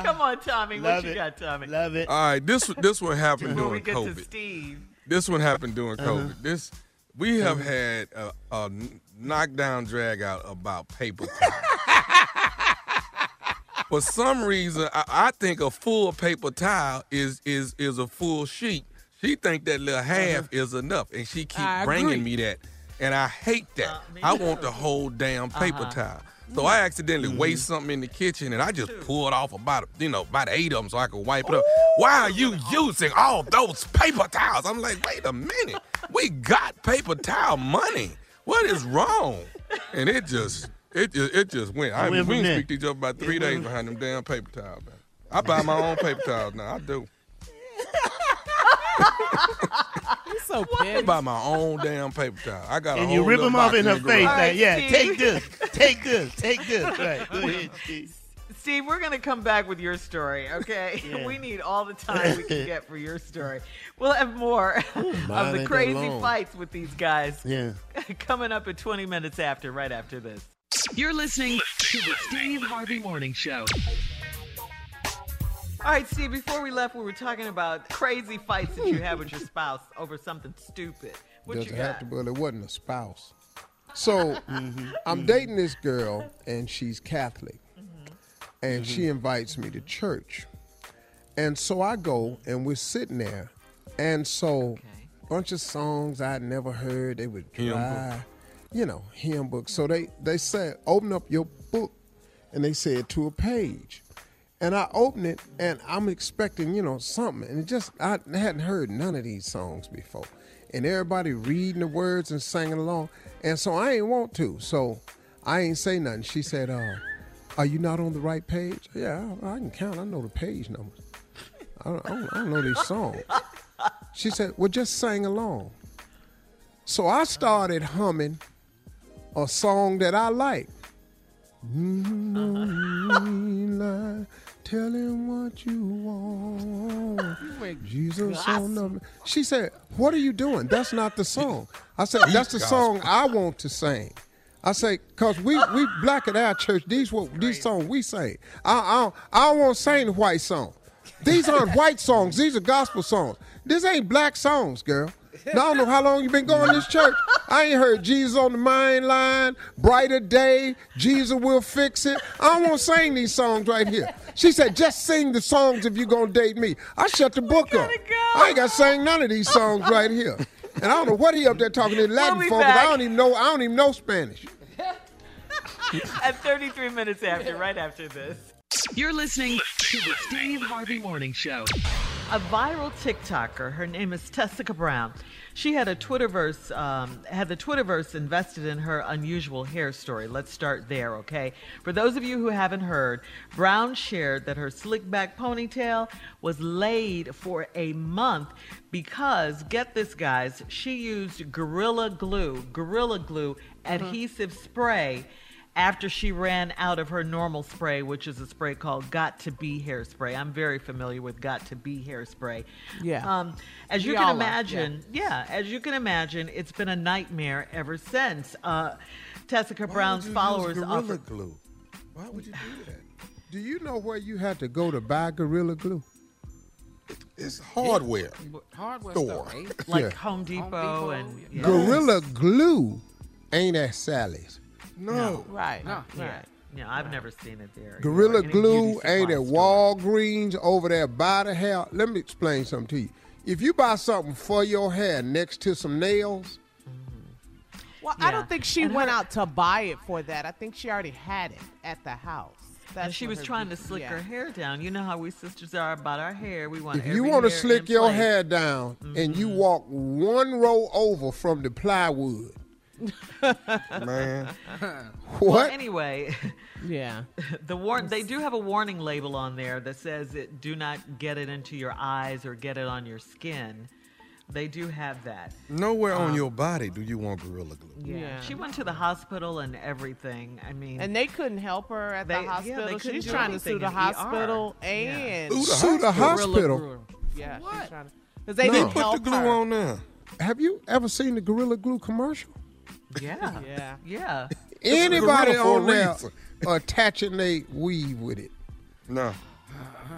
Come on, Tommy. What you it. got, Tommy? Love it. All right, this this one happened Before we during get to COVID. Steve. This one happened during Uh-huh. COVID. This we have had a, a knockdown drag out about paper towel. For some reason, I, I think a full paper towel is is is a full sheet. She think that little uh-huh. half is enough, and she keep I bringing agree. me that, and I hate that. Uh, I want the whole damn uh-huh. paper towel. So mm-hmm. I accidentally mm-hmm. waste something in the kitchen, and I just pulled off about you know about eight of them so I could wipe it up. Why are you using all those paper towels? I'm like, wait a minute, we got paper towel money. What is wrong? And it just it just it just went. I, It we went from didn't speak to each other about three It days went- behind them damn paper towels. Man. I buy my own paper towels now. I do. You're so I buy my own damn paper towel. I got And whole you rip them off in her the face. garage. Like, yeah, take this, take this, take this. Right, go ahead, Steve. Steve, we're going to come back with your story, okay? Yeah. We need all the time we can get for your story. We'll have more of the crazy fights with these guys Yeah. coming up at 20 minutes after, right after this. You're listening to the Steve Harvey Morning Show. All right, Steve, before we left, we were talking about crazy fights that you have with your spouse over something stupid. What Doesn't you have to, but it wasn't a spouse. So I'm mm-hmm. dating this girl, and she's Catholic, mm-hmm. and she mm-hmm. invites me to church, and so I go, and we're sitting there, and so bunch of songs I'd never heard. They would Hymn dry, you know, hymn. So they they said, open up your book, and they said to a page. And I open it, and I'm expecting, you know, something. And it just, I hadn't heard none of these songs before. And everybody reading the words and singing along. And so I ain't want to. So I ain't say nothing. She said, uh, Are you not on the right page? Yeah, I, I can count. I know the page numbers. I don't, I don't, I don't know these songs. She said, Well, just sing along. So I started humming a song that I like. Mm, Tell him what you want. Jesus on the. She said, "What are you doing? That's not the song." I said, "That's the song I want to sing." I say, "Cause we we black at our church. These what these songs we sing. I I don't, I don't want to sing the white song. These aren't white songs. These are gospel songs. This ain't black songs, girl." Now, I don't know how long you been going to this church. I ain't heard Jesus on the main line, brighter day, Jesus will fix it. I don't want to sing these songs right here. She said, just sing the songs if you're going to date me. I shut the book up. I ain't got to sing none of these songs right here. And I don't know what he up there talking in Latin We'll for, but I don't even know, I don't even know Spanish. at 33 minutes after, right after this. You're listening to the Steve Harvey Morning Show. A viral TikToker, her name is Tessica Brown. She had a Twitterverse, um, had the Twitterverse invested in her unusual hair story. Let's start there, okay? For those of you who haven't heard, Brown shared that her slick back ponytail was laid for a month because, get this, guys, she used Gorilla Glue, Gorilla Glue adhesive spray after she ran out of her normal spray, which is a spray called Got to Be hairspray. I'm very familiar with Got to Be hairspray. Yeah. Um, as you We can imagine, yeah. as you can imagine, it's been a nightmare ever since. Uh, Tessica Brown's followers Gorilla offered. glue. Why would you do that? Do you know where you had to go to buy Gorilla Glue? It's hardware. Hardware store. store, eh? Like Yeah. Home Depot, and yeah. Gorilla Glue ain't at Sally's. No. Right. No. Yeah. Yeah, I've never seen it there. Gorilla Or any Glue beauty ain't at. Walgreens over there by the hair. Let me explain something to you. If you buy something for your hair next to some nails, Well, I don't think she And went her- out to buy it for that. I think she already had it at the house. That's and she was her trying to slick yeah. her hair down. You know how we sisters are about our hair. We want if every you want to slick your place. hair down and Mm-hmm. you walk one row over from the plywood, man, Well, what? anyway, yeah, the warn they do have a warning label on there that says it do not get it into your eyes or get it on your skin. They do have that. Nowhere on Um, your body do you want Gorilla Glue. Yeah. Yeah. She went to the hospital and everything. I mean, And they couldn't help her at They- the yeah, they hospital. couldn't She's do trying to anything sue the in ER. hospital Yeah. and Sue the Sue the hospital? hospital? Yeah, What? because they No. didn't Put the glue her. on there. Have you ever seen the Gorilla Glue commercial? yeah, yeah, yeah. Anybody gorilla for a on there reason. attaching a weave with it? No.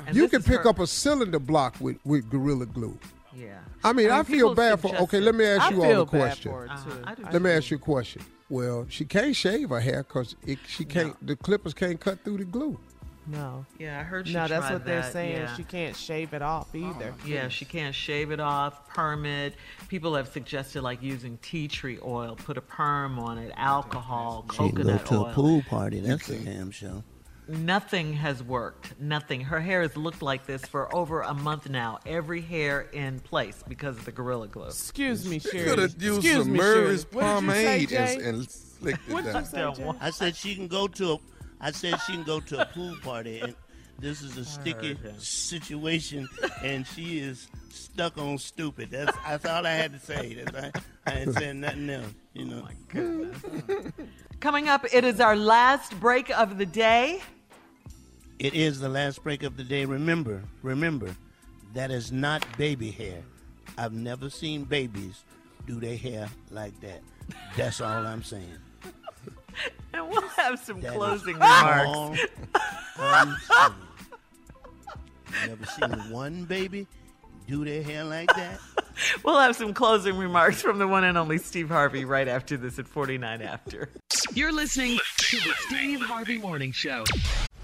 And you can pick her- up a cylinder block with, with Gorilla Glue. Yeah. I mean, I, feel bad for. Okay, let me ask I you all feel a bad question. for her, too. Uh-huh. I Let me ask you a question. Well, she can't shave her hair because she can't. The clippers can't cut through the glue. No. Yeah, I heard she No, that's tried what they're saying. yeah. She can't shave it off oh, either. Yeah, she can't shave it off, perm it. People have suggested like using tea tree oil, put a perm on it, alcohol, She can go to oil. a pool party. That's a damn show. Nothing has worked. Nothing. Her hair has looked like this for over a month now. Every hair in place because of the Gorilla Glue. Excuse me, You Sherry. could have used Excuse some me, Murray's Shirley. What did you say, pomade and, Jay? and slicked it What did down. you say, Jay? I said she can go to a. I said she can go to a pool party, and this is a sticky situation, and she is stuck on stupid. That's that's all I had to say. That's, I, I ain't saying nothing else. You know. Oh, Coming up, it is our last break of the day. It is the last break of the day. Remember, remember, that is not baby hair. I've never seen babies do their hair like that. That's all I'm saying. And we'll have some That is closing remarks. You never seen one baby do their hair like that? We'll have some closing remarks from the one and only Steve Harvey right after this at 49 after. You're listening to the Steve Harvey Morning Show.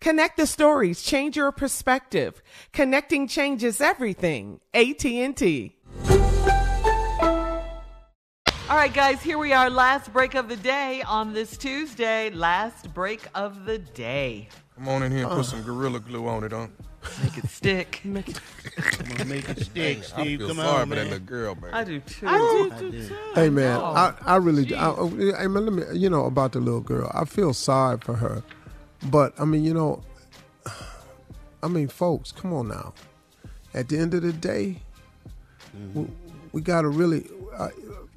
Connect the stories, change your perspective. Connecting changes everything. AT&T. All right, guys, here we are. Last break of the day on this Tuesday. Last break of the day. Come on in here and put some gorilla glue on it, huh? Make it stick. Make it, Come on, make it stick, I Steve. feel Come sorry on, for that man. little girl, man. I do too. I I do do. too. Hey man, No. I, I really, do. I, I, I mean, let me, you know, about the little girl. I feel sorry for her, but I mean, you know, I mean, folks, come on now. At the end of the day, we, we got to really uh,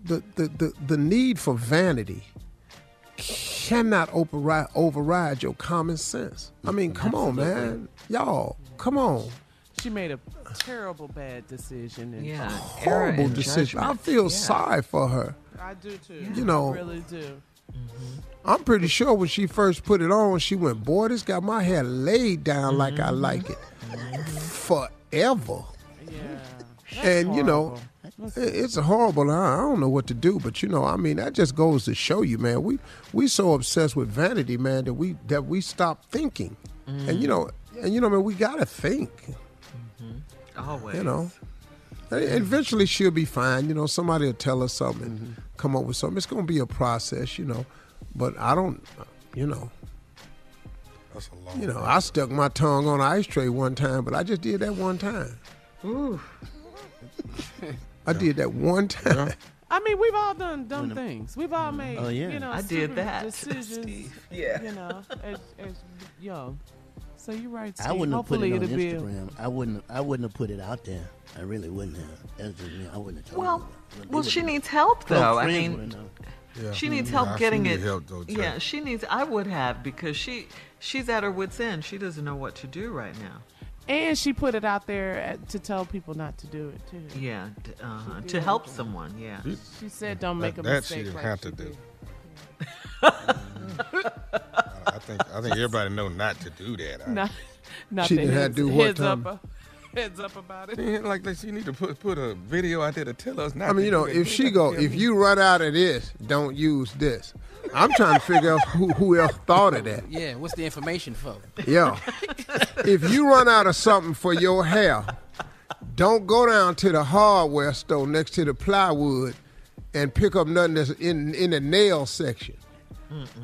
the, the the the need for vanity cannot override override your common sense. I mean, come on, man, y'all, come on. She made a terrible bad decision. And Yeah. Horrible decision. I feel sorry for her. I do too. You know, I really do. Mm-hmm. I'm pretty sure when she first put it on, she went, "Boy, this got my hair laid down like I mm-hmm. like it forever." Yeah. and you know, it- it's horrible. I I don't know what to do, but you know, I mean, that just goes to show you, man. We we so obsessed with vanity, man, that we that we stop thinking. And you mm-hmm. know, and you know, man, we gotta think. Always. You know. And Eventually, she'll be fine. You know, somebody will tell her something, and come up with something. It's gonna be a process, you know. But I don't, you know. That's a long You know, I stuck my tongue on an ice tray one time, but I just did that one time. Ooh. I did that one time. I mean, we've all done dumb things. We've all mm. made, Oh, yeah. you know, I did that. decisions. Yeah. You know, as, as young. So you're right, Steve. I wouldn't have put it on it'll be. Instagram. I wouldn't. I wouldn't have put it out there. I really wouldn't have. That's just me. I wouldn't have told Well, her. But they well, she needs help though. I mean. Yeah. she needs help she getting it. help, though, yeah, she needs. I would have because she she's at her wits end. She doesn't know what to do right now. And she put it out there at, to tell people not to do it too. Yeah, uh, to did. help someone. Yeah. She said, "Don't make a that, that she didn't like have she to do. did. I think I think everybody know not to do that. I- Not, not She didn't have to do what, heads up, uh, heads up about it. She ain't like that. She need to put put a video out there to tell us not. I mean, you know, if she go, if you run out of this, don't use this. I'm trying to figure out who, who else thought of that. Yeah, what's the information for? Yeah. if you run out of something for your hair, don't go down to the hardware store next to the plywood and pick up nothing that's in in the nail section.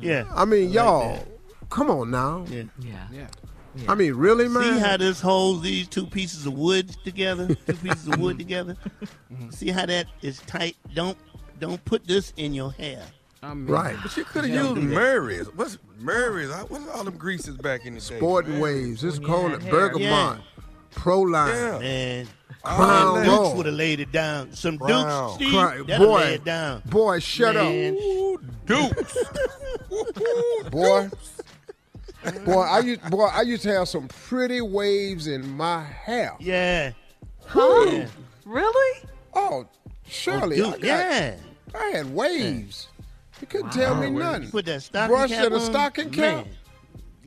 Yeah. I mean, like y'all, that. come on now. Yeah. Yeah. Yeah. I mean, really, man? See how this holds these two pieces of wood together? Two pieces of wood together. Mm-hmm. See how that is tight? Don't don't put this in your hair. I mean, Right. But you could have used do that. Murray's. What's Murray's? What's all them greases back in the day? Sporting waves. This When called had it hair. Bergamot, Proline. Yeah. Man, Crown them Royal. Dukes would have laid it down. Some Crown. Dukes, Steve, Cry- that'll boy. lay it down. Boy, shut Man. Dukes. up, boy. Boy, I used boy, I used to have some pretty waves in my hair. Yeah. Huh? Yeah. Really? Oh, Shirley, Duke, I, got, yeah. I had waves. You couldn't tell me You nothing. put that stocking Brush cap and a stocking cap. man.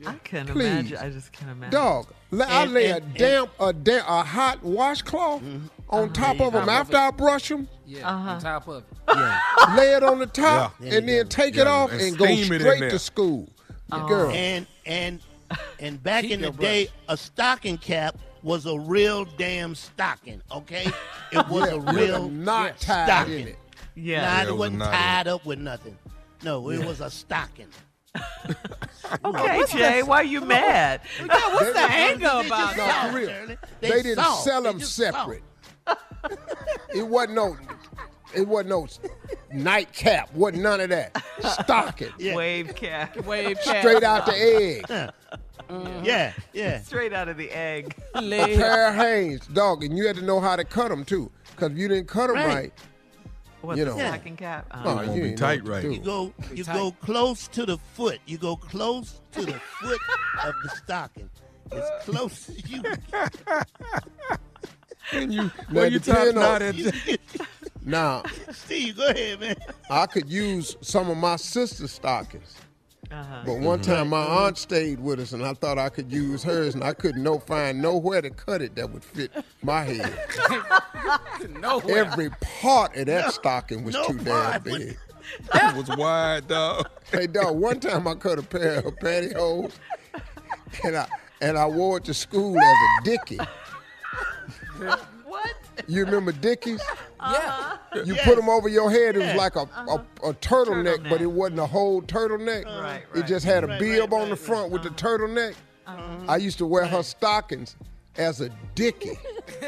I can't Please. imagine. I just can't imagine. Dog, la- I lay and- a damp, a damn, a hot washcloth mm-hmm. on uh-huh. top of them after it. I brush them. Yeah, on uh-huh. top of it. lay it on the top, Yeah. and then take Yeah, it off and and, go steam it in straight there. to school. Oh. Girl, And and and back in the your day, a stocking cap was a real damn stocking. Okay, it was Yeah, a real a knot tied stocking. in it. Yeah. Nah, Yeah, it it was wasn't a knot in tied up with nothing. No, it was a stocking. Okay, what's Jay, the- why are you mad? what's the anger They just about No, soft, for real. They, They didn't soft. sell them separate. it wasn't no, it wasn't no nightcap. Wasn't none of that. Stocking. Yeah. Wave cap. Wave cap. Straight out the egg. Yeah, yeah. Straight out of the egg. A pair of Hanes, dog, and you had to know how to cut them too. Because if you didn't cut them Right. right, What, You the know. stocking cap? oh, Uh, won't you be tight what right. You go, you tight. go close to the foot. You go close to the foot of the stocking. As close as you. And you, Now, well, you depend top on- knot at Now, Steve, go ahead, man. I could use some of my sister's stockings. uh-huh. But one time my aunt stayed with us and I thought I could use hers and I couldn't no find nowhere to cut it that would fit my head. Nowhere. Every part of that stocking was no too damn part big. It was wide, dog. Hey dog, one time I cut a pair of pantyhose and I and I wore it to school as a dickie. What? You remember dickies? Uh-huh. Yeah. You Yes. put them over your head. It was Yeah. like a, a, uh-huh. a turtleneck, but it wasn't a whole turtleneck. Right, right, It just had a Right, bib right, on the right, front with the turtleneck. I used to wear her stockings as a dickie.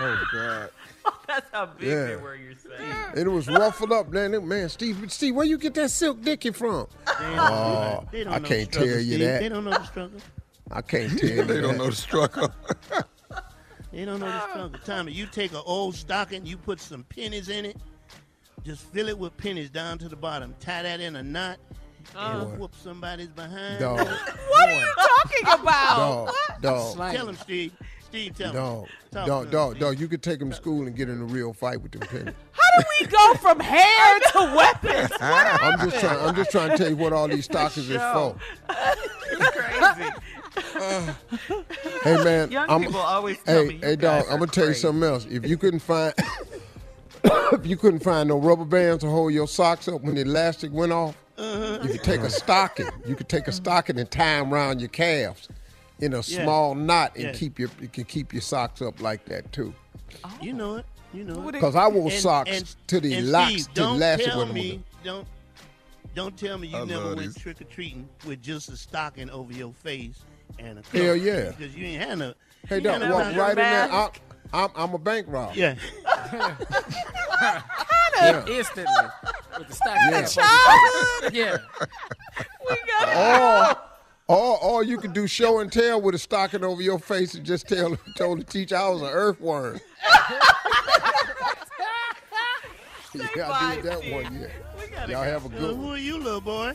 oh God! That's how big Yeah. they were, you're saying. And it was ruffled up, man. Man, Steve, Steve, where you get that silk dickie from? Oh, They don't I know can't the struggle, tell you Steve. that. They don't know the struggle. I can't tell you They don't know the struggle. They don't know the Ah. struggle. Tommy, you take an old stocking, you put some pennies in it, just fill it with pennies down to the bottom, tie that in a knot, and whoop somebody's behind. Dog, What are you talking about? dog, dog, Slang. Tell him, Steve. Steve, tell him. dog, Talk dog, dog, him, dog. You could take him to school and get in a real fight with them pennies. How do we go from hair to weapons? What I'm just trying. I'm just trying to tell you what all these stockings are for. It's crazy. Hey man, Young I'm, people always tell hey, me, hey dog, I'm gonna tell you something else. If you couldn't find, if you couldn't find no rubber bands to hold your socks up when the elastic went off, Uh-huh. you could take a stocking. You could take a stocking and tie them around your calves in a small knot and Yeah. keep your you can keep your socks up like that too. You know it. You know it. Because I wore And- socks and- to the and locks Steve, to the don't elastic tell wasn't me, don't, don't tell me you I never went trick or treating with just a stocking over your face and a Hell yeah. because you ain't had no. Hey you dog, ain't walk right in there. I'm. I'm, I'm a bank robber. Yeah. Yeah. Instantly. With the stock Yeah. cap on your face. Yeah. Or, or, or you could do show and tell with a stocking over your face and just tell told the teacher I was an earthworm. yeah, I did that one. Yeah. Y'all have a good who are you, little boy?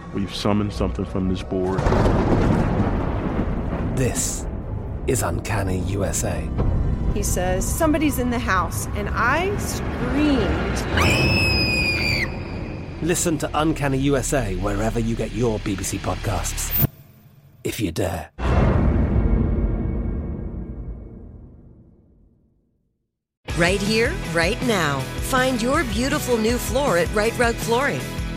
we've summoned something from this board. This is Uncanny USA. He says, Somebody's in the house. And I screamed. Listen to Uncanny USA wherever you get your BBC podcasts, if you dare. Right here, right now. Find your beautiful new floor at Rite Rug Flooring.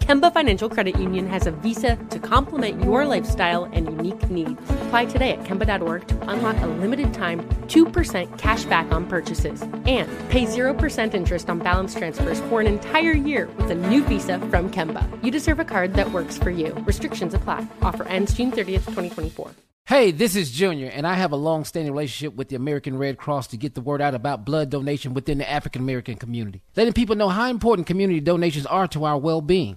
Kemba Financial Credit Union has a visa to complement your lifestyle and unique needs. Apply today at Kemba.org to unlock a limited time 2% cash back on purchases and pay 0% interest on balance transfers for an entire year with a new visa from Kemba. You deserve a card that works for you. Restrictions apply. Offer ends June 30th, 2024. Hey, this is Junior, and I have a long standing relationship with the American Red Cross to get the word out about blood donation within the African American community, letting people know how important community donations are to our well being.